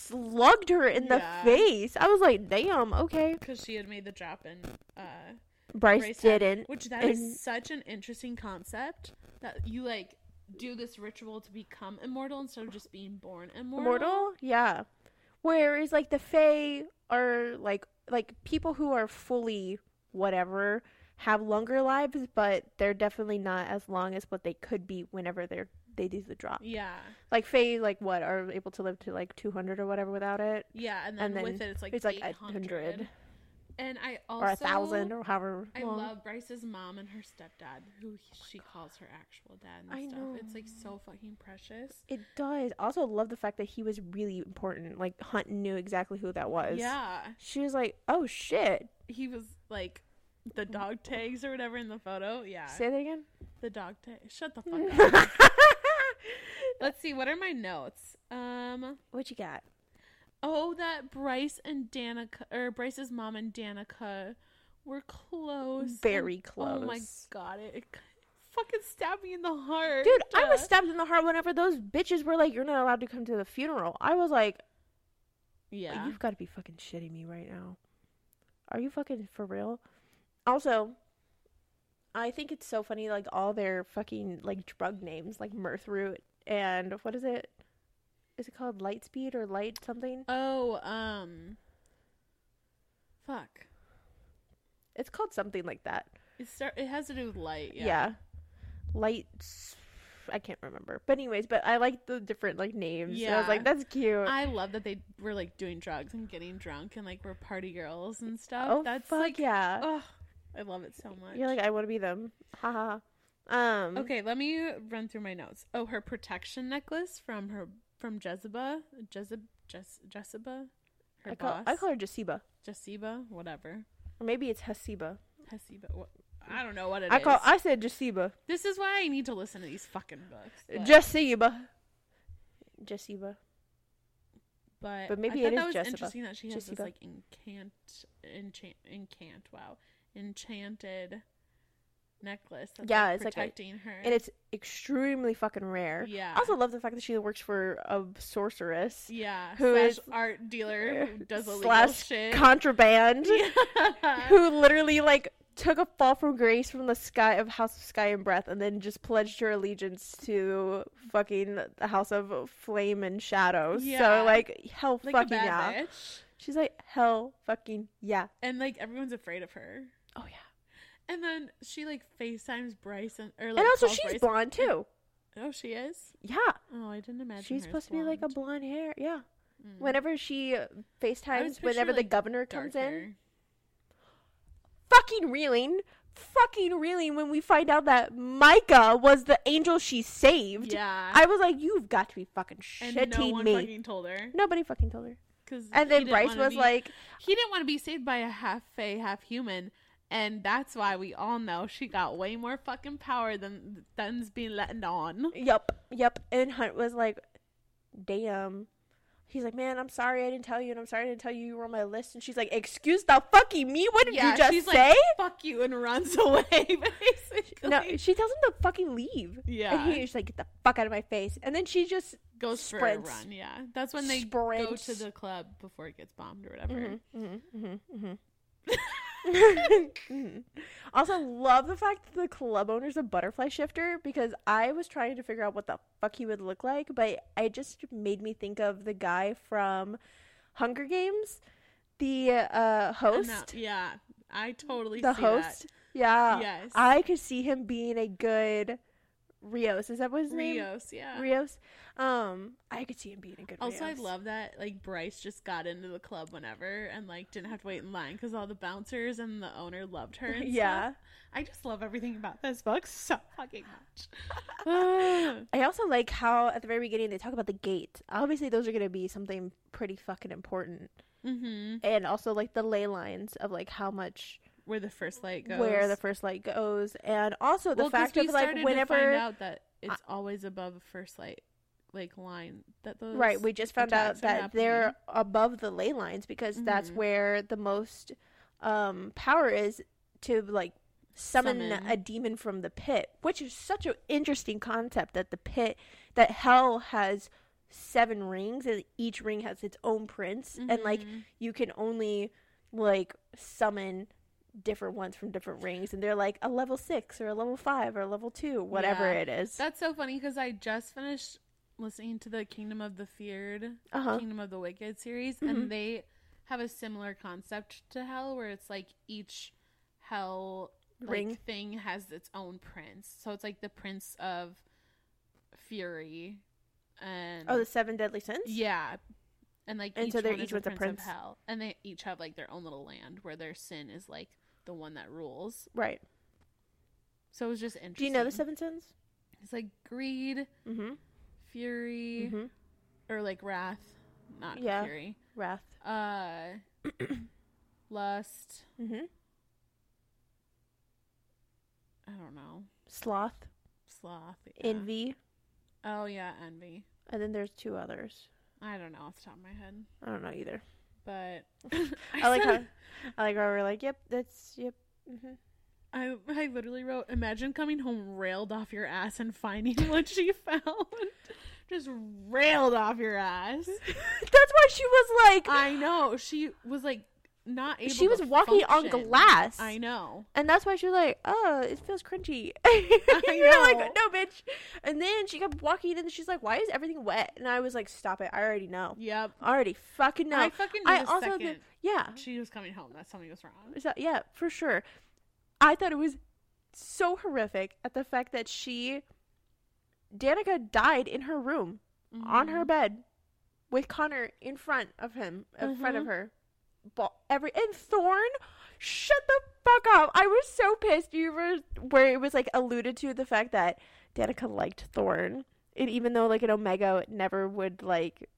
slugged her in the Yeah. face. I was like, damn, okay. because she had made the drop and Uh, Bryce, Bryce didn't. Which that is And- such an interesting concept that you like do this ritual to become immortal instead of just being born immortal. Immortal? Yeah. Whereas like the Fae are like like people who are fully whatever have longer lives, but they're definitely not as long as what they could be whenever they're they do the drop. Yeah, Like Fae, like what are able to live to like two hundred or whatever without it. yeah, and then, And then with it, it's like it's like 800. hundred And I also or a thousand or however I love Bryce's mom and her stepdad, who he- she calls her actual dad and I stuff. It's like so fucking precious. It does. Also love the fact that he was really important. Like Hunt knew exactly who that was. Yeah, She was like, "Oh shit." he was like the dog tags or whatever in the photo. Yeah, Say that again. the dog tag. Shut the fuck up. Let's see. What are my notes? Um. What you got? Oh, that Bryce and Danika, or Bryce's mom and Danika were close. Very and- close. Oh my god, it, it fucking stabbed me in the heart. Dude, I was stabbed in the heart whenever those bitches were like, "You're not allowed to come to the funeral." I was like, Yeah. "You've got to be fucking shitting me right now. Are you fucking for real?" Also, I think it's so funny, like all their fucking like drug names, like Mirthroot and what is it? Is it called Lightspeed or Light something? Oh, um. Fuck. It's called something like that. It start. It has to do with light. Yeah. Yeah. Lights. I can't remember. But anyways, but I like the different like names. Yeah. I was like, that's cute. I love that they were like doing drugs and getting drunk and like were party girls and stuff. oh That's fuck like, yeah. oh, I love it so much. You're like, I want to be them. Ha ha. Um. Okay, let me run through my notes. Oh, her protection necklace from her from Jezebel, Jezeb, Jes, Jezebel, her I call, boss, I call her Jasiba. Jesiba, whatever, Or maybe it's Hesiba. Hesiba. What, I don't know what it is. I call. I said Jasiba. this is why I need to listen to these fucking books. But. Jasiba. but, but maybe I thought it that is was Jessica. interesting that she has this like incant, enchant, incant. Wow, enchanted necklace. That's, Yeah, like, it's like a- protecting her. And it's extremely fucking rare. yeah. I also love the fact that she works for a sorceress. yeah, who slash is- art dealer who eh, does illegal slash shit. Contraband. yeah. who literally like took a fall from grace from the sky of House of Sky and Breath and then just pledged her allegiance to fucking the House of Flame and Shadow. Yeah. So like hell like fucking yeah. bitch. She's like hell fucking yeah. And like everyone's afraid of her. Oh yeah. And then she like FaceTimes Bryce and or like and also she's blonde too. Oh, she is. Yeah. Oh, I didn't imagine. She's supposed to be like a blonde. hair. Yeah. Mm. Whenever she FaceTimes, whenever the like, governor Dark comes in, fucking reeling, fucking reeling when we find out that Micah was the angel she saved. Yeah. I was like, you've got to be fucking and shitting no one me. fucking told her. Nobody fucking told her. Because And then Bryce was like, he didn't want to be saved by a half fae, half human, and that's why we all know she got way more fucking power than than's being letting on. "Yep, yep." And Hunt was like, "Damn." He's like, "Man, I'm sorry I didn't tell you, and I'm sorry I didn't tell you you were on my list." And she's like, "Excuse the fucking me? What did Yeah, you just she's say?" like, "Fuck you," and runs away. Basically, no, she tells him to fucking leave. yeah, And he's like, "Get the fuck out of my face!" And then she just goes for a run. Yeah, that's when they go Sprints. to the club before it gets bombed or whatever. Mhm, mhm, mhm, mhm. Mhm. also, love the fact that the club owner's a butterfly shifter because I was trying to figure out what the fuck he would look like, but it just made me think of the guy from Hunger Games, the uh, host. yeah, I totally the host. That. Yeah, Yes, I could see him being a good Rios. Is that what his name? Rios. Yeah. Rios. Um, I could see him being a good. Also, I love that like Bryce just got into the club whenever and like didn't have to wait in line because all the bouncers and the owner loved her. And Yeah. stuff. I just love everything about this book so fucking much. I also like how at the very beginning they talk about the gate. Obviously, those are going to be something pretty fucking important, mm-hmm. and also like the ley lines of like how much Where the first light goes. where the first light goes, and also the well, fact of like started to find whenever out that it's always above a first light like line that those right, we just found out that they're above the ley lines because that's Mhm. where the most um power is to like summon, Summon. a demon from the pit, which is such an interesting concept that the pit that hell has seven rings and each ring has its own prince and like Mhm. you can only like summon different ones from different rings and they're like a level 6 or a level 5 or a level 2 whatever Yeah. it is That's so funny because I just finished listening to the Kingdom of the Feared, uh-huh Kingdom of the Wicked series, Mhm. and they have a similar concept to Hell, where it's like each Hell like, Ring. thing has its own prince. So it's like the Prince of Fury, and oh the seven deadly sins yeah, and like And each so they're one each is with a prince, prince. of Hell, and they each have like their own little land where their sin is like the one that rules. right So it was just interesting. do you know the seven sins It's like greed, mm-hmm fury, mm-hmm or like wrath, not Yeah. fury. wrath Uh, lust. mm-hmm I don't know. sloth Sloth. Yeah. envy Oh yeah, envy. and then there's two others I don't know off the top of my head, i don't know either but i like how i like how we're like yep that's yep mm-hmm. I I literally wrote, imagine coming home railed off your ass and finding what she found. Just railed off your ass. that's why she was like I know. She was like not able she was walking on glass I know. And that's why she was like, "Oh, it feels crunchy." You're like, "No, bitch." And then she kept walking, and she's like, "Why is everything wet?" And I was like, "Stop it! I already know. Yep. I already fucking know." I fucking knew I also second did- yeah, she was coming home that something was wrong. so, yeah, for sure. I thought it was so horrific at the fact that she, Danika, died in her room on her Mhm. bed with Connor in front of him, in front of Mhm. her. But every and Thorne, shut the fuck up! I was so pissed. You were where it was like alluded to the fact that Danika liked Thorne, and even though like an Omega never would like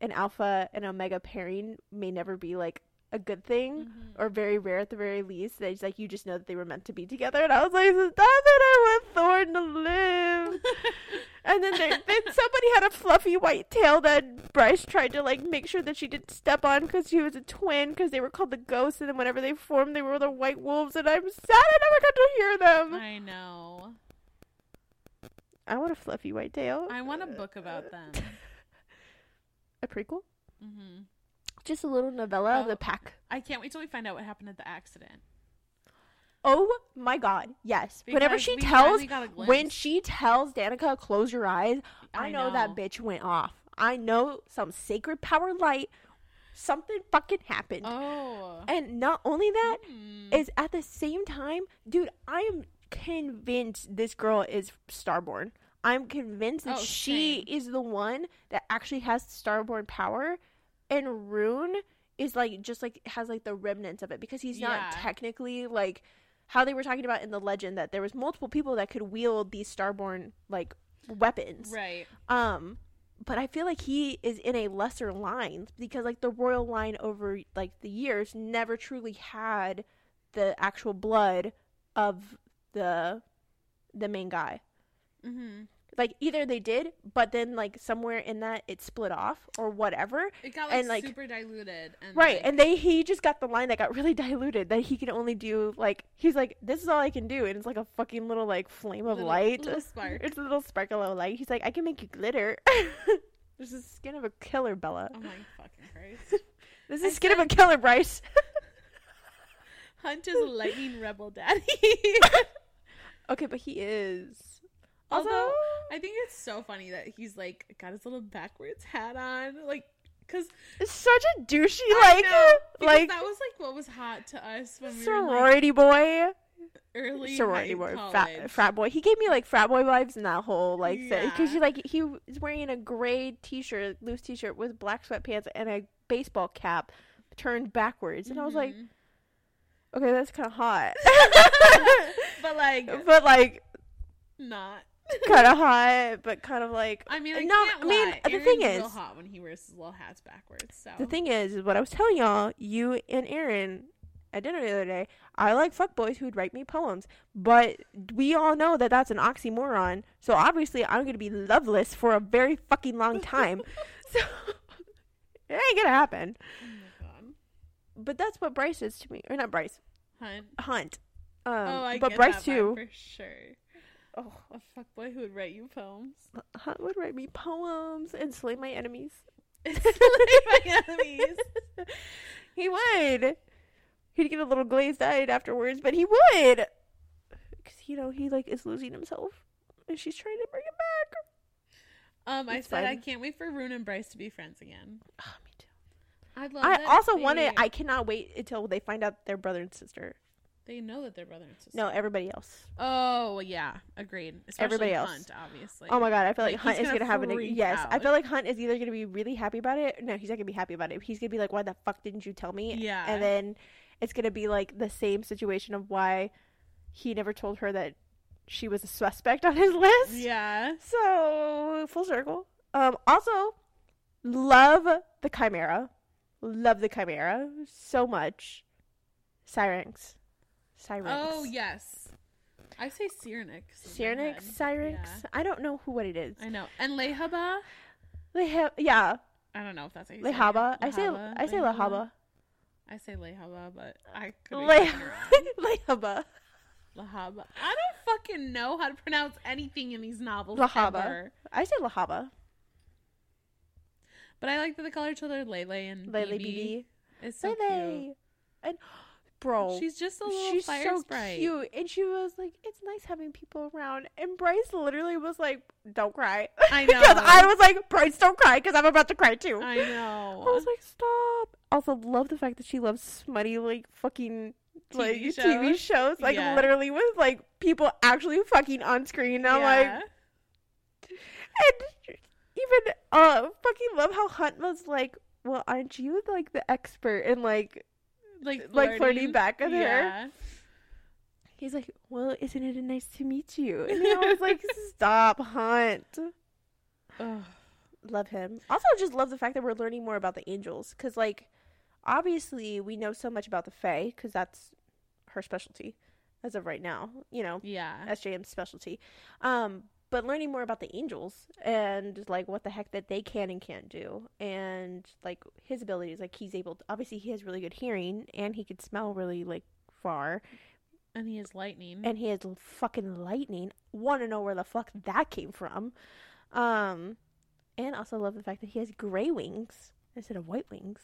an Alpha and Omega pairing may never be like a good thing. Mhm. Or very rare at the very least. That it's like you just know that they were meant to be together, and I was like, "Stop it! I want Thorne to live." And then there, then somebody had a fluffy white tail that Bryce tried to like make sure that she didn't step on because she was a twin because they were called the ghosts and then whenever they formed they were the white wolves and I'm sad I never got to hear them. I know. I want a fluffy white tail. I want a book about them. A prequel? hmm Just a little novella of Oh. the pack. I can't wait till we find out what happened at the accident. Oh my god, yes. Whenever she tells finally got a when she tells Danika close your eyes, I, know, that bitch went off. I know some sacred power light something fucking happened. Oh. And not only that, Hmm. is at the same time, dude, I am convinced this girl is Starborn. I'm convinced that Oh, she same. is the one that actually has Starborn power, and Ruhn is like just like has like the remnants of it because he's Yeah. not technically like how they were talking about in the legend that there was multiple people that could wield these Starborn like weapons. right. Um, but I feel like he is in a lesser line because like the royal line over like the years never truly had the actual blood of the the main guy. Mm-hmm. Like either they did, but then like somewhere in that it split off or whatever. It got like, And, like- super diluted. And, Right, like, and they he just got the line that got really diluted that he can only do like he's like this is all I can do and it's like a fucking little like flame of little- light. little spark. It's a little sparkle of light. He's like I can make you glitter. this is skin of a killer, Bella. Oh my fucking Christ. This is I skin of a killer, Bryce. Hunt is a lightning rebel daddy. okay, but he is. Also, Although I think it's so funny that he's like got his little backwards hat on, like because it's such a douchey like like that was like what was hot to us when we were like, sorority boy. early sorority boy, frat, frat boy. He gave me like frat boy vibes in that whole like because Yeah. he like he was wearing a gray t-shirt, loose t-shirt with black sweatpants and a baseball cap turned backwards, and I was like, Mhm. okay, that's kind of hot, but like but like not. kind of hot, but kind of like I mean, I No, I mean, the Aaron's thing is- hot when he wears his little hats backwards. So the thing is, is what I was telling y'all, you and Aaron at dinner the other day. I like fuck boys who'd write me poems, but we all know that that's an oxymoron. So obviously, I'm gonna be loveless for a very fucking long time. so it ain't gonna happen. Oh. But that's what Bryce is to me, or not Bryce, Hunt. Hunt. Um, oh, I but Bryce too. for sure. Oh, A fuckboy who would write you poems. Hunt would write me poems and slay my enemies. Like my enemies. he would. He'd get a little glazed eyed afterwards, but he would. Because, you know, he, like, is losing himself. And she's trying to bring him back. Um, I It's said I can't wait for Ruhn and Bryce to be friends again. Oh, me too. I'd love. I also want it. I cannot wait until they find out they're brother and sister. They know that they're brother and sister. No, everybody else. Oh yeah, agreed. Especially Everybody else. Hunt, obviously. oh my god, I feel like, like, Hunt is gonna gonna have an yes. I feel like Hunt is either gonna be really happy about it. No, he's not gonna be happy about it. He's gonna be like, "Why the fuck didn't you tell me?" Yeah. and then it's gonna be like the same situation of why he never told her that she was a suspect on his list. Yeah. So full circle. Um, also, love the Chimera. Love the Chimera so much. Syrinx. Oh yes. I say Cyrenix. Syrinx. Syrinx. Yeah. I don't know who what it is. I know. And Lehabah. Have yeah. I don't know if that's how you say it. Lehabah. I say Lehabah, I say Lehabah. I say Lehabah, but I could be Leh- fucking wrong. Lehabah. Lahaba. I don't fucking know how to pronounce anything in these novels. Lahaba. ever. I say Lahaba. But I like that they call each other Lele and Lele BB. It's so Lele. And bro. She's just a little she's fire so sprite. cute and she was like it's nice having people around and bryce literally was like don't cry I because know. i was like bryce don't cry because i'm about to cry too I know. I was like stop also love the fact that she loves smutty like fucking like TV tv shows? shows like Yeah. literally with like people actually fucking on screen and i'm like and even uh fucking love how hunt was like well aren't you like the expert in like like like flirting back her yeah. He's like, "Well, isn't it nice to meet you?" And I was like, "Stop, Hunt." Ugh. Love him. Also, just love the fact that we're learning more about the angels, because like, obviously, we know so much about the Fae, because that's her specialty as of right now. You know, Yeah. SJM's specialty. Um, but learning more about the angels and like what the heck that they can and can't do, and like his abilities, like he's able. To, obviously, he has really good hearing, and he could smell really like far. And he has lightning. and he has fucking lightning. Want to know where the fuck that came from? Um, and also love the fact that he has gray wings instead of white wings.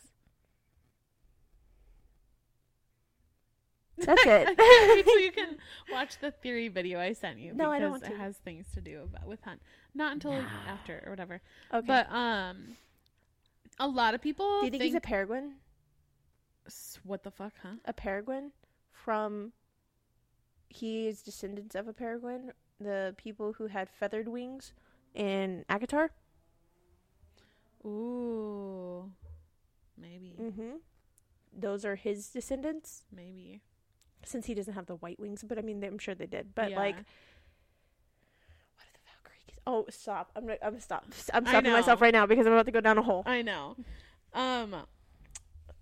That's it. Till you can watch the theory video I sent you. No, I don't want it to. has things to do about with Hunt. Not until No. after or whatever. okay. But um, a lot of people do you think, he's a peregrine? What the fuck, huh? A peregrine from? He is descendants of a peregrine. The people who had feathered wings in ACOTAR. Ooh, maybe, Mm-hmm. Those are his descendants. maybe. Since he doesn't have the white wings, but I mean, I'm sure they did. But Yeah. like, what are the Valkyries? Oh, stop! I'm I'm stop. I'm stopping myself right now because I'm about to go down a hole. I know. Um,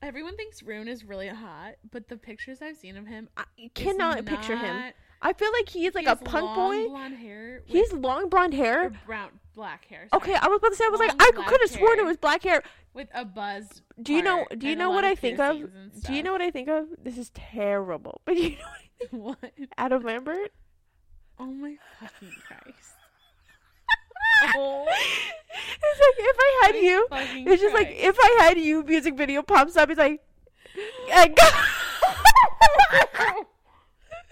everyone thinks Ruhn is really hot, but the pictures I've seen of him, I cannot picture him. I feel like he's like he a punk long boy. blonde hair. He's long blonde or hair. brown, black hair. sorry, Okay, I was about to say I was like I could have sworn it was black hair. With a buzz. Do you know? Do you know what I think of? Do you know what I think of? This is terrible. But you know what? I think? Adam Lambert? Oh my fucking Christ! oh, It's like if I had my you, it's just like if I had you, music video pops up. It's like, I got,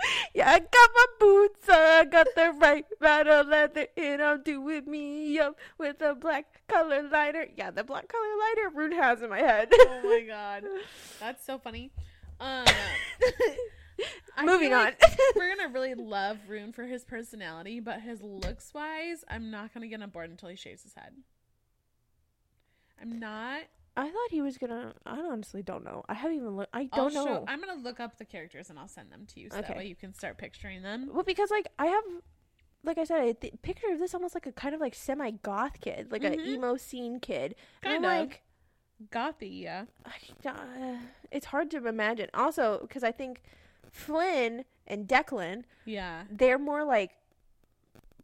yeah, I got my boots on. I got the right of leather, and I'm doing me up with a black color liner. Yeah, the black color liner Ruhn has in my head. oh my god, that's so funny. Um, Moving on. like we're gonna really love Ruhn for his personality, but his looks wise, I'm not gonna get on board until he shaves his head. I'm not. I thought he was gonna. I honestly don't know. I haven't even looked. I I'll don't know. I'm gonna look up the characters and I'll send them to you so Okay. that way you can start picturing them. Well, because like I have, like I said, I th- picture of this almost like a kind of like semi goth kid, like an Mhm. emo scene kid. And I'm of. like, Gothy, yeah. I, uh, it's hard to imagine. Also, because I think Flynn and Declan, Yeah. they're more like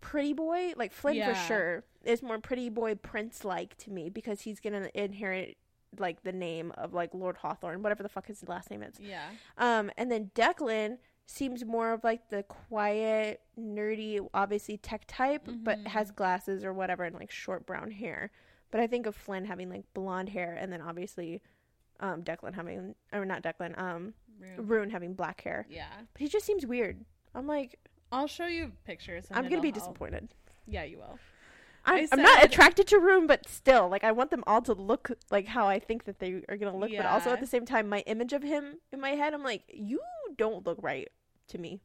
pretty boy. Like Flynn Yeah. for sure is more pretty boy prince like to me because he's gonna inherit like the name of like Lord Hawthorne, whatever the fuck his last name is. Yeah. Um, and then Declan seems more of like the quiet, nerdy, obviously tech type, but Mhm. has glasses or whatever and like short brown hair. But I think of Flynn having like blonde hair, and then obviously, um, Declan having or not Declan, um, Ruhn. Ruhn having black hair. Yeah. But he just seems weird. I'm like, I'll show you pictures. and I'm gonna be help. disappointed. Yeah, you will. I'm, I I'm not attracted to Ruhn, but still, like I want them all to look like how I think that they are gonna look. But also at the same time, my image of him in my head, I'm like, you don't look right to me.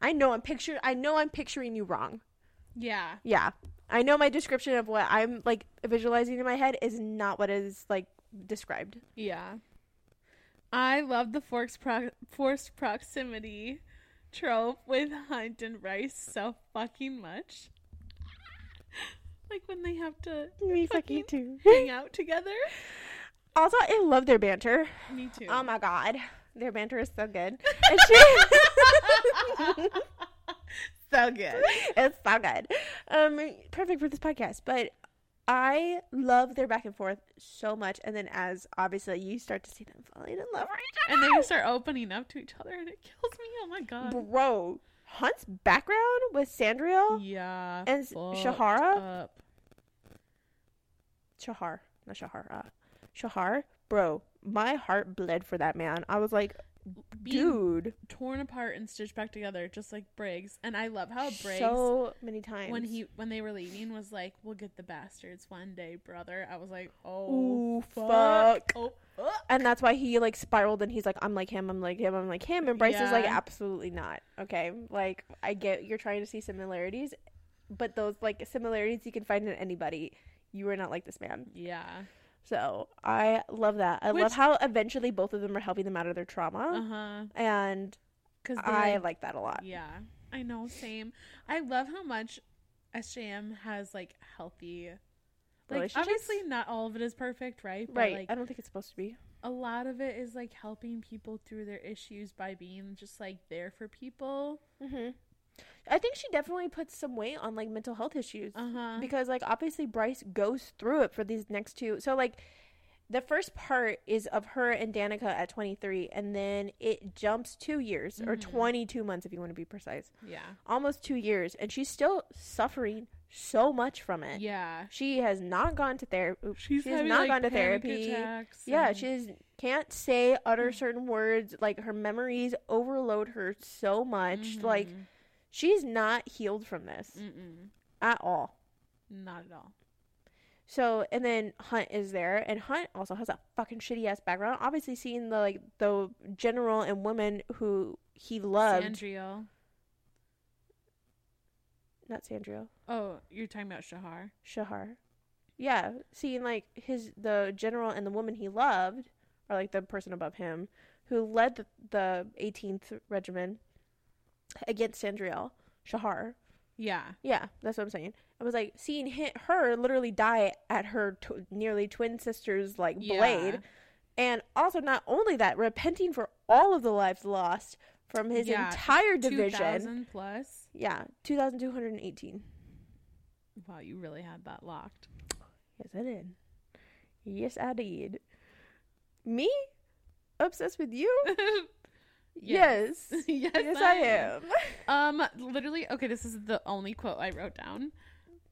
I know I'm picture. I know I'm picturing you wrong. Yeah. Yeah, I know my description of what I'm like visualizing in my head is not what is like described. Yeah. I love the forced, pro- forced proximity trope with Hunt and Bryce so fucking much. like when they have to Me fucking too. hang out together. Also, I love their banter. Me too. Oh my god, their banter is so good. So good. it's so good. Um, perfect for this podcast. But I love their back and forth so much. And then as obviously you start to see them falling in love with each And they start opening up to each other and it kills me. Oh my god. bro, Hunt's background with Sandriel Yeah. and Shahara, up. Shahar, not Shahara, uh, Shahar, bro. My heart bled for that man. I was like, Being dude, torn apart and stitched back together just like Briggs. And I love how Briggs so many times when he when they were leaving was like, "We'll get the bastards one day, brother." I was like, "Oh Ooh, fuck, fuck. oh fuck." And that's why he like spiraled and he's like i'm like him i'm like him i'm like him and bryce is like absolutely not okay like i get you're trying to see similarities but those like similarities you can find in anybody you are not like this man Yeah. so i love that i Which- love how eventually both of them are helping them out of their trauma Uh trauma huh. and Because i like that a lot Yeah, I know. Same. I love how much SJM has like healthy. Like obviously not all of it is perfect, right? But, right Like i don't think it's supposed to be a lot of it is like helping people through their issues by being just like there for people. hmm i think she definitely puts some weight on like mental health issues Uh huh. because like obviously Bryce goes through it for these next two. So like the first part is of her and Danika at 23 and then it jumps 2 years or Mhm. 22 months if you want to be precise. Yeah. Almost 2 years and she's still suffering so much from it. Yeah. She has not gone to therapy. She's She has having, not like, gone to therapy. Yeah, and- she's can't say utter certain words like her memories overload her so much. Like Mhm. she's not healed from this Mm-mm. at all. not at all. So and then Hunt is there, and Hunt also has a fucking shitty ass background. Obviously, seeing the like the general and woman who he loved, Sandriel. Not Sandriel. Oh, you're talking about Shahar. Shahar. Yeah, seeing like his the general and the woman he loved, or like the person above him who led the, the 18th regiment against Sandriel, Shahar. Yeah. Yeah, that's what I'm saying. I was like seeing hit her literally die at her tw- nearly twin sister's like blade, Yeah. and also not only that, repenting for all of the lives lost from his Yeah, entire division. 2000 plus. Yeah, two thousand two hundred and eighteen. Wow, you really had that locked. Yes, I did. Yes, I did. Me, obsessed with you? Yes. yes, yes, I am. Um, literally, okay, this is the only quote I wrote down.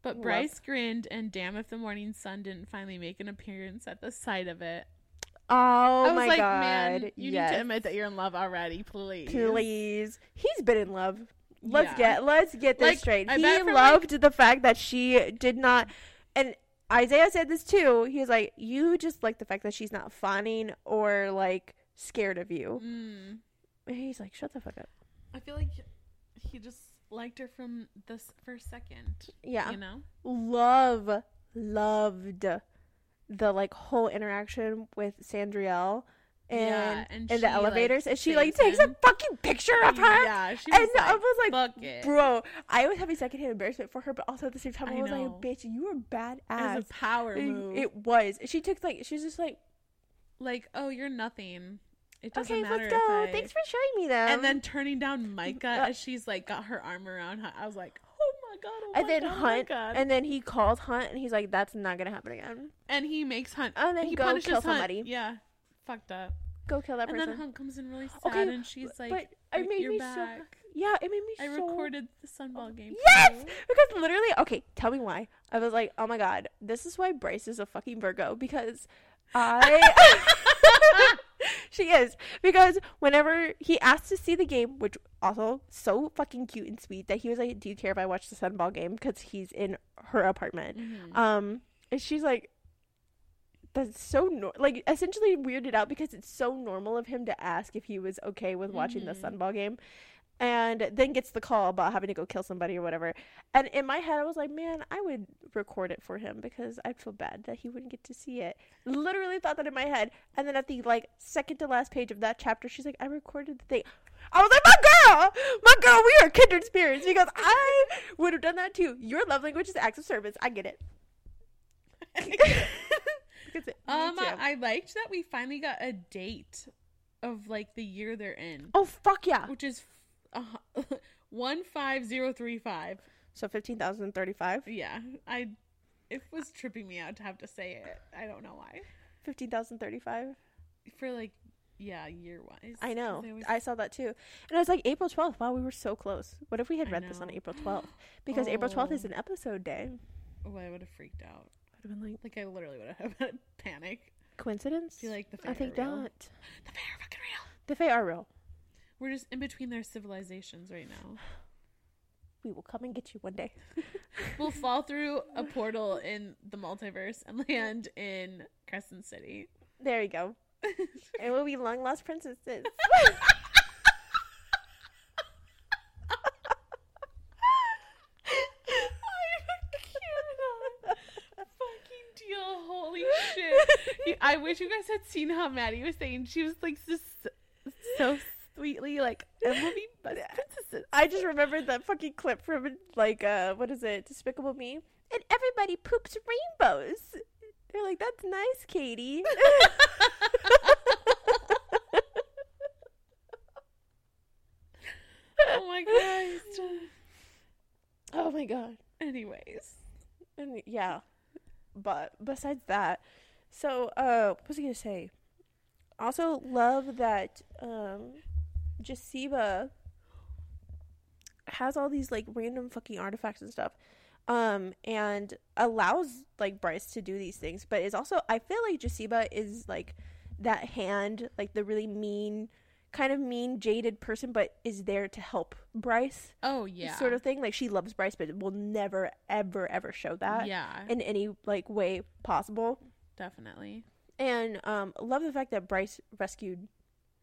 But. Bryce grinned, and damn if the morning sun didn't finally make an appearance at the sight of it. Oh I was my like, god! man, you yes. need to admit that you're in love already, please. Please, he's been in love. Let's Yeah. get let's get this Like, straight. I he for, like- loved the fact that she did not, and Isaiah said this too. He was like, "You just like the fact that she's not fawning or like scared of you." Mm. And he's like, "Shut the fuck up." I feel like he just liked her from this first second. Yeah, You know? love loved the like whole interaction with Sandriel and Yeah, and in the like, elevators, and she like takes a fucking picture of her. Yeah, she And was I like, was like, fuck it. Bro, I was having secondhand embarrassment for her, but also at the same time, I, I was know. like, "Bitch, you were It badass." was a power It- move. It was. She took like she's just like, like, oh, you're nothing. It doesn't "Okay, matter let's go. I... Thanks for showing me them." and then turning down Micah Uh, as she's like got her arm around her. I was like, oh my god, oh and then god, oh Hunt, God. and then he calls Hunt, and he's like, "That's not gonna happen again. and he makes Hunt. And then he go punishes kill Hunt. somebody. Yeah, fucked up. Go kill that and person." then Hunt comes in really sad, Okay, and she's like, but "You're- made me so. Yeah, it made me I so. recorded the sunball game. Yes, too." because literally, okay, tell me why. I was like, oh my god, this is why Bryce is a fucking Virgo because I. she is because whenever he asked to see the game, which also so fucking cute and sweet that he was like, "Do you care if I watch the Sunball game?" Because he's in her apartment. Mhm. Um, and she's like, "That's so nor- like essentially weirded out because it's so normal of him to ask if he was okay with watching the Mhm. Sunball game." And then gets the call about having to go kill somebody or whatever. And in my head, I was like, man, I would record it for him because I'd feel bad that he wouldn't get to see it. Literally thought that in my head. And then at the like second to last page of that chapter, she's like, I recorded the thing. I was like, my girl, my girl, we are kindred spirits because I would have done that too. Your love language is acts of service. I get it. Because um. I liked that we finally got a date of like the year they're in, oh fuck yeah! which is uh, one five zero three five. So fifteen thousand thirty-five. Yeah, I. It was tripping me out to have to say it. I don't know why. Fifteen thousand thirty-five. For like, yeah, year wise. I know. Always- I saw that too. And I was like, April 12th. Wow, we were so close. What if we had read this on. April 12th? Because April 12th is Oh. an episode day. oh, I would have freaked out. Would have been like, Like I literally would have had a panic. coincidence? I feel like the I think real. not. The fae are fucking real. The Fae are real. We're just in between their civilizations right now. We will come and get you one day. We'll fall through a portal in the multiverse and land in Crescent City. There you go. and we'll be long lost princesses. Fucking deal, holy shit! You- I wish you guys had seen how Maddie was saying. She was like just so sweetly like, "And we'll be best princesses." I just remembered that fucking clip from like uh what is it, Despicable Me? And everybody poops rainbows. They're like, That's nice, Katie. oh my god. oh my god. Anyways, And yeah. But besides that, so uh what was I gonna say? Also love that um Jasiba has all these like random fucking artifacts and stuff. Um and allows like Bryce to do these things, but is also I feel like Jasiba is like that hand, like the really mean kind of mean jaded person but is there to help Bryce oh yeah, sort of thing. Like she loves Bryce but will never ever ever show that yeah, in any like way possible. Definitely. And um love the fact that Bryce rescued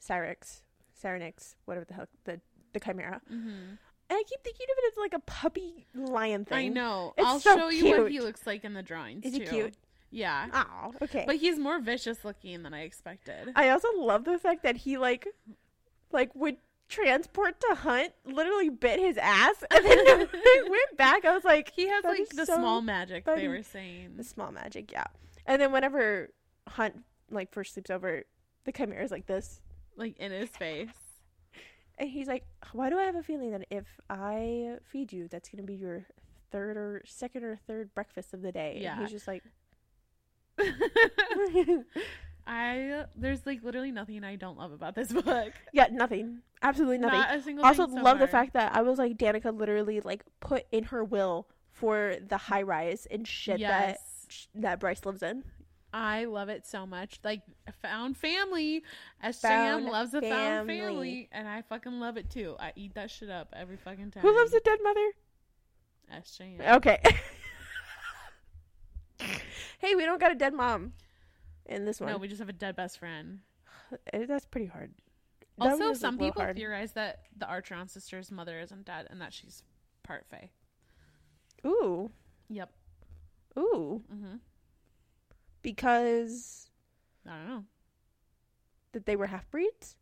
Cyrix, Cyrenix, whatever the hell the the chimera. hmm And I keep thinking of it as like a puppy lion thing. I know. It's I'll so show you what he looks like in the drawings. Is he too. cute? Yeah, Oh, okay. but he's more vicious looking than I expected. I also love the fact that he like like would transport to Hunt literally bit his ass and then went back. I was like, He has like the so small magic funny. they were saying. the small magic, yeah. And then whenever Hunt like first sleeps over, the chimera is like this. Like in his face. And he's like, Why do I have a feeling that if I feed you, that's gonna be your third or second or third breakfast of the day? And Yeah. he's just like I there's like literally nothing I don't love about this book. Yeah, nothing. Absolutely nothing. Not a single also love the fact that I was like Danika literally like put in her will for the high rise and shit yes. that Bryce lives in. I love it so much. Like found family. SJM Found loves a found family. And I fucking love it too. I eat that shit up every fucking time. Who loves a dead mother? SJM. Okay. hey, we don't got a dead mom in this one. No, we just have a dead best friend. That's pretty hard. That Also, one is a some people hard. theorize that the Archeron sister's mother isn't dead and that she's part Fae. Ooh, Yep. Ooh, hmm because I don't know. that they were half breeds.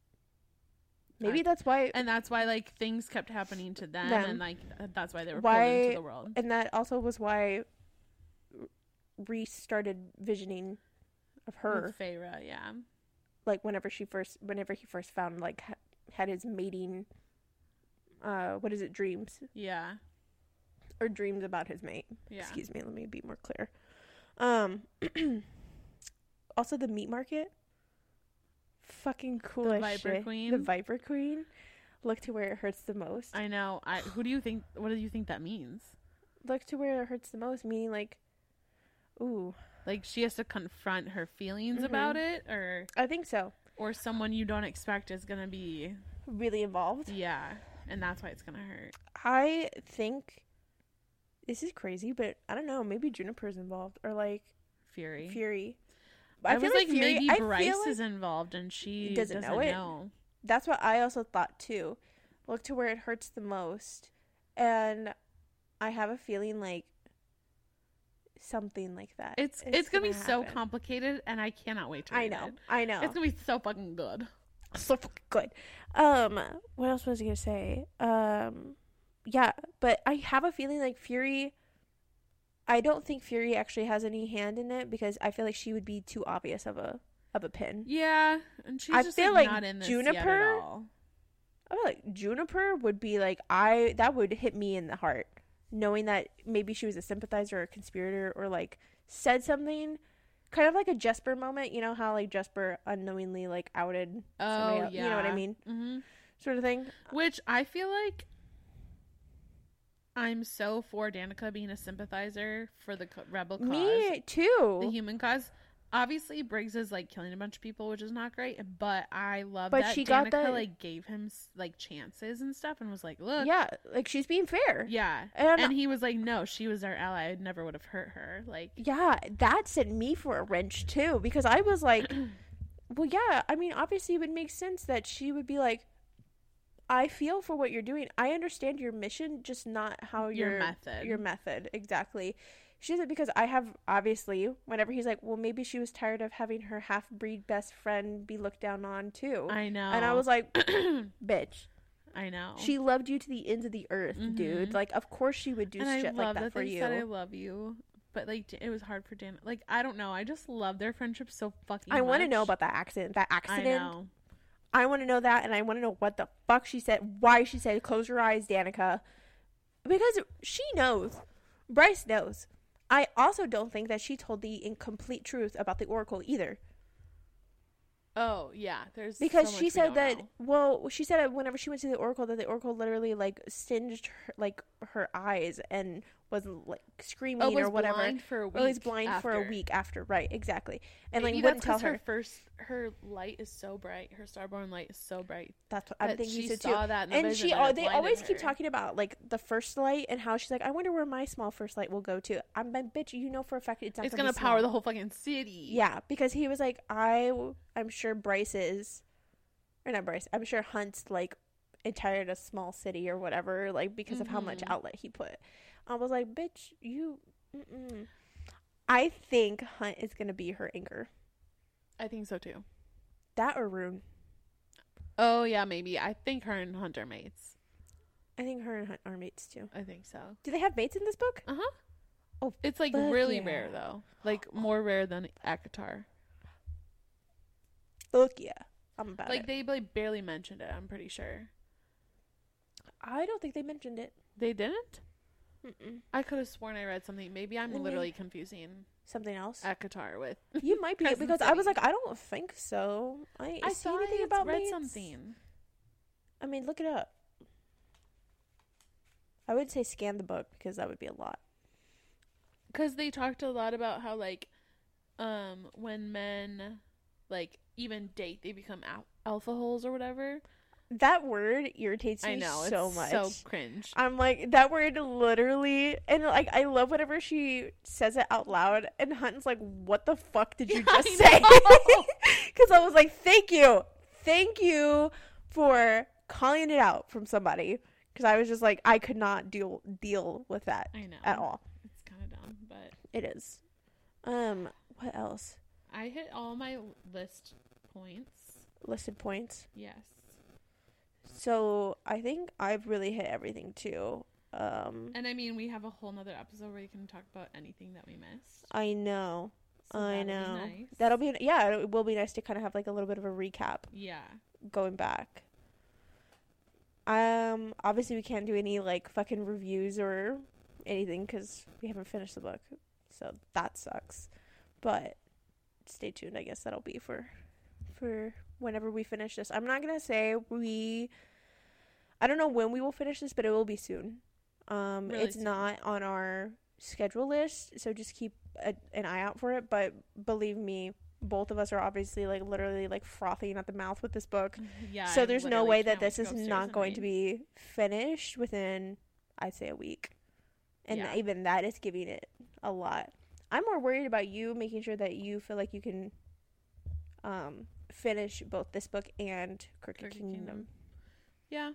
Maybe I- that's why, And that's why like things kept happening to them, Them. and like that's why they were Why- pulled into the world. and that also was why Rhys started visioning of her. With Feyre, yeah. like whenever she first whenever he first found like ha- had his mating uh what is it dreams Yeah. Or dreams about his mate Yeah. excuse me let me be more clear um also the meat market fucking cool The Viper shit. the Queen? viper queen look to where it hurts the most I know. I who do you think what do you think that means? look to where it hurts the most meaning like ooh Like she has to confront her feelings Mhm. about it or i think so or someone you don't expect is going to be really involved yeah, and that's why it's going to hurt. I think this is crazy, but I don't know. Maybe Juniper's involved or like Fury. Fury. I, was like, Fury- maybe Bryce like is involved and she doesn't doesn't, know it. know. That's what I also thought too. Look to where it hurts the most, and I have a feeling like something like that. It's it's gonna, be so complicated, and I cannot wait to. I know. it. I know. It's gonna be so fucking good. so fucking good. Um, what else was I gonna say? Um, yeah, but I have a feeling like Fury. I don't think Fury actually has any hand in it because I feel like she would be too obvious of a of a pin. Yeah, and she's I just feel like, like not in this yet Juniper- at all. I feel like Juniper would be like I that would hit me in the heart, knowing that maybe she was a sympathizer or a conspirator or like said something, kind of like a Jesper moment. You know how like Jesper unknowingly like outed Oh yeah, you know what I mean, hmm sort of thing. Which I feel like I'm so for Danika being a sympathizer for the co- rebel cause, Me too. the human cause. Obviously, Briggs is like killing a bunch of people, which is not great. But I love But that she Danika got that- like gave him like chances and stuff, and was like, "Look, yeah, like she's being fair. yeah." And, And he was like, "No, she was our ally. I never would have hurt her." Like, yeah, that sent me for a wrench too because I was like, well, yeah, I mean, obviously it would make sense that she would be like, I feel for what you're doing. I understand your mission, just not how Your your method. Your method, exactly. She said because I have obviously whenever he's like, well, maybe she was tired of having her half breed best friend be looked down on too, I know. and I was like, bitch, I know. she loved you to the ends of the earth, dude. Mhm. Like, of course she would do and I shit love like that, that for you. said I love you. But like it was hard for Dan. Like I don't know. I just love their friendship so fucking. I want to know about that accident. That I accident. I want to know that, and I want to know what the fuck she said, why she said, "Close your eyes, Danika," because she knows. Bryce knows. I also don't think that she told the incomplete truth about the Oracle either, Oh yeah. There's because so she said that. know. Well, she said whenever she went to the Oracle that the Oracle literally like singed her, like her eyes and was like screaming Oh, was or whatever. blind for a week. or was blind for a week after, right? Exactly, and Maybe like wouldn't tell her. her first. Her light is so bright. Her starborn light is so bright. That's what I'm that thinking she so too. saw that and vision she. And they always keep talking about like the first light and how she's like i wonder where my small first light will go to i'm like bitch you know for a fact it's not It's gonna, gonna power the whole fucking city. yeah because he was like I, I'm sure Bryce's, or not bryce i'm sure hunt's like entire a small city or whatever like because of how much Mhm. outlet he put i was like bitch you mm-mm. i think hunt is gonna be her anchor I think so too. that or Ruhn Oh yeah, maybe. I think her and Hunter mates. I think her and Hunt are mates too. I think so. Do they have mates in this book? Uh huh. Oh, it's like really yeah. rare though. Like more rare than ACOTAR. Fuck yeah. I'm about Like it. they like barely mentioned it. I'm pretty sure I don't think they mentioned it. they didn't. Mm-mm. I could have sworn I read something. Maybe I'm me- literally confusing Something else. at ACOTAR with. You might be because I was like, I don't think so. I, ain't I see saw anything I about read something. I mean, look it up. I would say scan the book because that would be a lot. because they talked a lot about how like um when men like even date they become al- alpha holes or whatever That word irritates me i know so it's much. so cringe I'm like that word literally, and like I love whenever she says it out loud, and Hunting's like, "What the fuck did you Yeah, just I say?" Because I was like, "Thank you, thank you for calling it out from somebody." Because I was just like, I could not deal deal with that i know at all. it's kind of dumb but It is. Um, what else? i hit all my list points Listed points. yes So I think I've really hit everything too. Um, and i mean we have a whole nother episode where you can talk about anything that we missed I know. so I know. nice. That'll be yeah. It will be nice to kind of have like a little bit of a recap yeah going back. Um, obviously we can't do any like fucking reviews or anything because we haven't finished the book, so that sucks. But stay tuned. I guess that'll be for for whenever we finish this. I'm not gonna say we. I don't know when we will finish this, but it will be soon. Um, Really it's soon. not on our schedule list, so just keep a, an eye out for it. But believe me, both of us are obviously like literally like frothing at the mouth with this book. yeah so there's no way that this is not going to be finished within, I'd say, a week. And Yeah. even that is giving it a lot. I'm more worried about you making sure that you feel like you can um, finish both this book and Crooked, Kingdom. Kingdom. yeah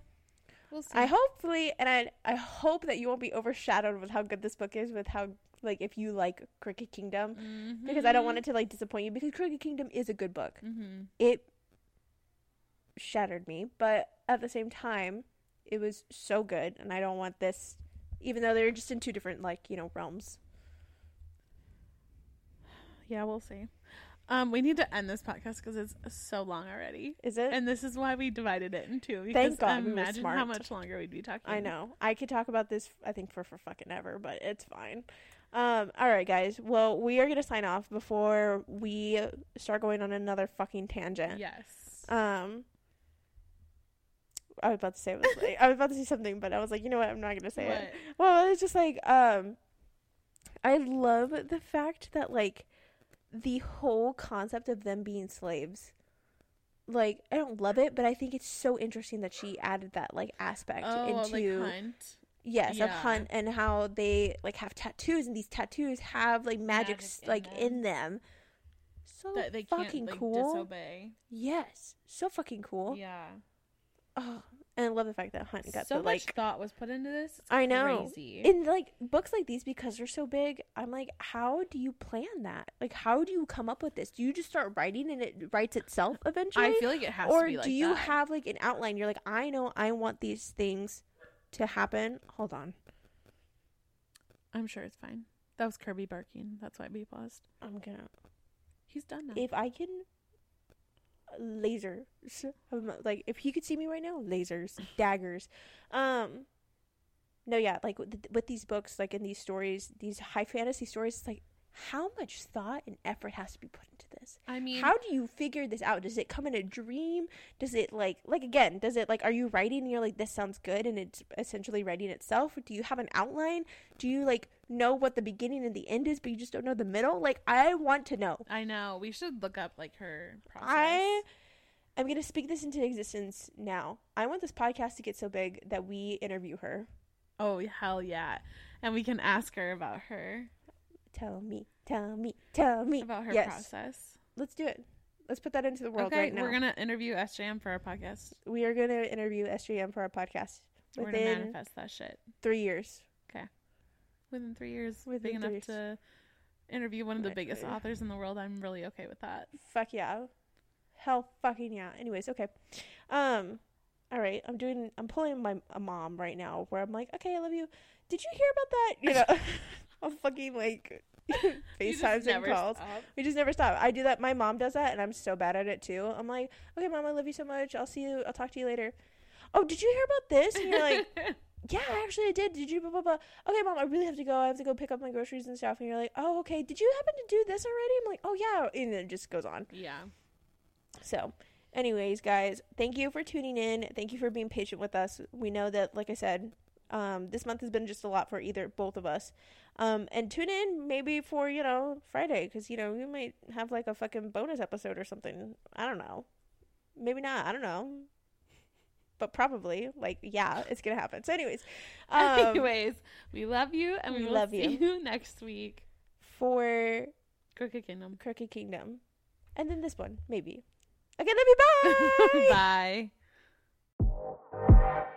we'll see I hopefully, and I I hope that you won't be overshadowed with how good this book is, with how like if you like Crooked Kingdom, because I don't want it to like disappoint you. Because Crooked Kingdom is a good book. mm-hmm. It shattered me, but at the same time, it was so good, and I don't want this, even though they're just in two different like you know realms. Yeah, we'll see. Um, we need to end this podcast because it's so long already, Is it? and this is why we divided it in two. Because Thank God we imagine how much longer we'd be talking. I know. I could talk about this I think for for fucking ever, but it's fine. Um all right guys. Well, we are going to sign off before we start going on another fucking tangent. Yes. Um I was about to say it was like, I was about to say something, but I was like, you know what? I'm not going to say it. What? Well, it's just like um I love the fact that like the whole concept of them being slaves like I don't love it, but I think it's so interesting that she added that like aspect Oh, into like hunt. yes of hunt and how they like have tattoos and these tattoos have like magic, Magic in like them. in them. So that they fucking can't like cool. disobey. Yes, so fucking cool. Yeah. Oh, and I love the fact that Hunt got so the much like thought was put into this. It's I know. Crazy. in like books like these because they're so big i'm like how do you plan that like how do you come up with this do you just start writing and it writes itself eventually I feel like it has or to be like do you that. have like an outline you're like i know i want these things to happen hold on I'm sure it's fine. That was Kirby barking. That's why we paused. i'm gonna He's done now. if i can laser um, like if he could see me right now lasers daggers. Um no yeah like with, with these books like in these stories these high fantasy stories it's like how much thought and effort has to be put into this? I mean, how do you figure this out? Does it come in a dream? Does it like like again does it like are you writing and you're like this sounds good and it's essentially writing itself? Do you have an outline? Do you like know what the beginning and the end is but you just don't know the middle. Like i want to know. I know. We should look up like her process. i i'm going to speak this into existence now. I want this podcast to get so big that we interview her. Oh hell yeah! And we can ask her about her. Tell me tell me tell me. About her yes. process. let's do it. Let's put that into the world okay, right now. we're gonna interview SJM for our podcast. we are going to interview sjm for our podcast We're gonna manifest that shit. three years within three years. Within big enough years. to interview one of the Right, biggest authors in the world. I'm really okay with that. Fuck yeah. Hell fucking yeah. Anyways, okay. Um all right, I'm doing I'm pulling my a mom right now where I'm like, "Okay, I love you. Did you hear about that?" You know, I'm fucking like FaceTimes and calls. stop. We just never stop. I do that. My mom does that, and I'm so bad at it too. I'm like, okay, mom, I love you so much. I'll see you. I'll talk to you later. Oh, did you hear about this? And you're like, yeah, actually, I did. Did you? Blah blah blah. Okay, mom, I really have to go. I have to go pick up my groceries and stuff. And you're like, oh, okay. Did you happen to do this already? I'm like, oh yeah, and then it just goes on. yeah. So, anyways, guys, thank you for tuning in. Thank you for being patient with us. We know that, like I said, um, this month has been just a lot for either both of us. Um, and tune in maybe for you know Friday because you know we might have like a fucking bonus episode or something. I don't know. Maybe not. I don't know. But probably, like, yeah, it's gonna happen. So, anyways, um, Anyways, we love you and we we, will love see you. you next week. for Crooked Kingdom. Crooked Kingdom, and then this one maybe. Okay, love you. Bye. Bye.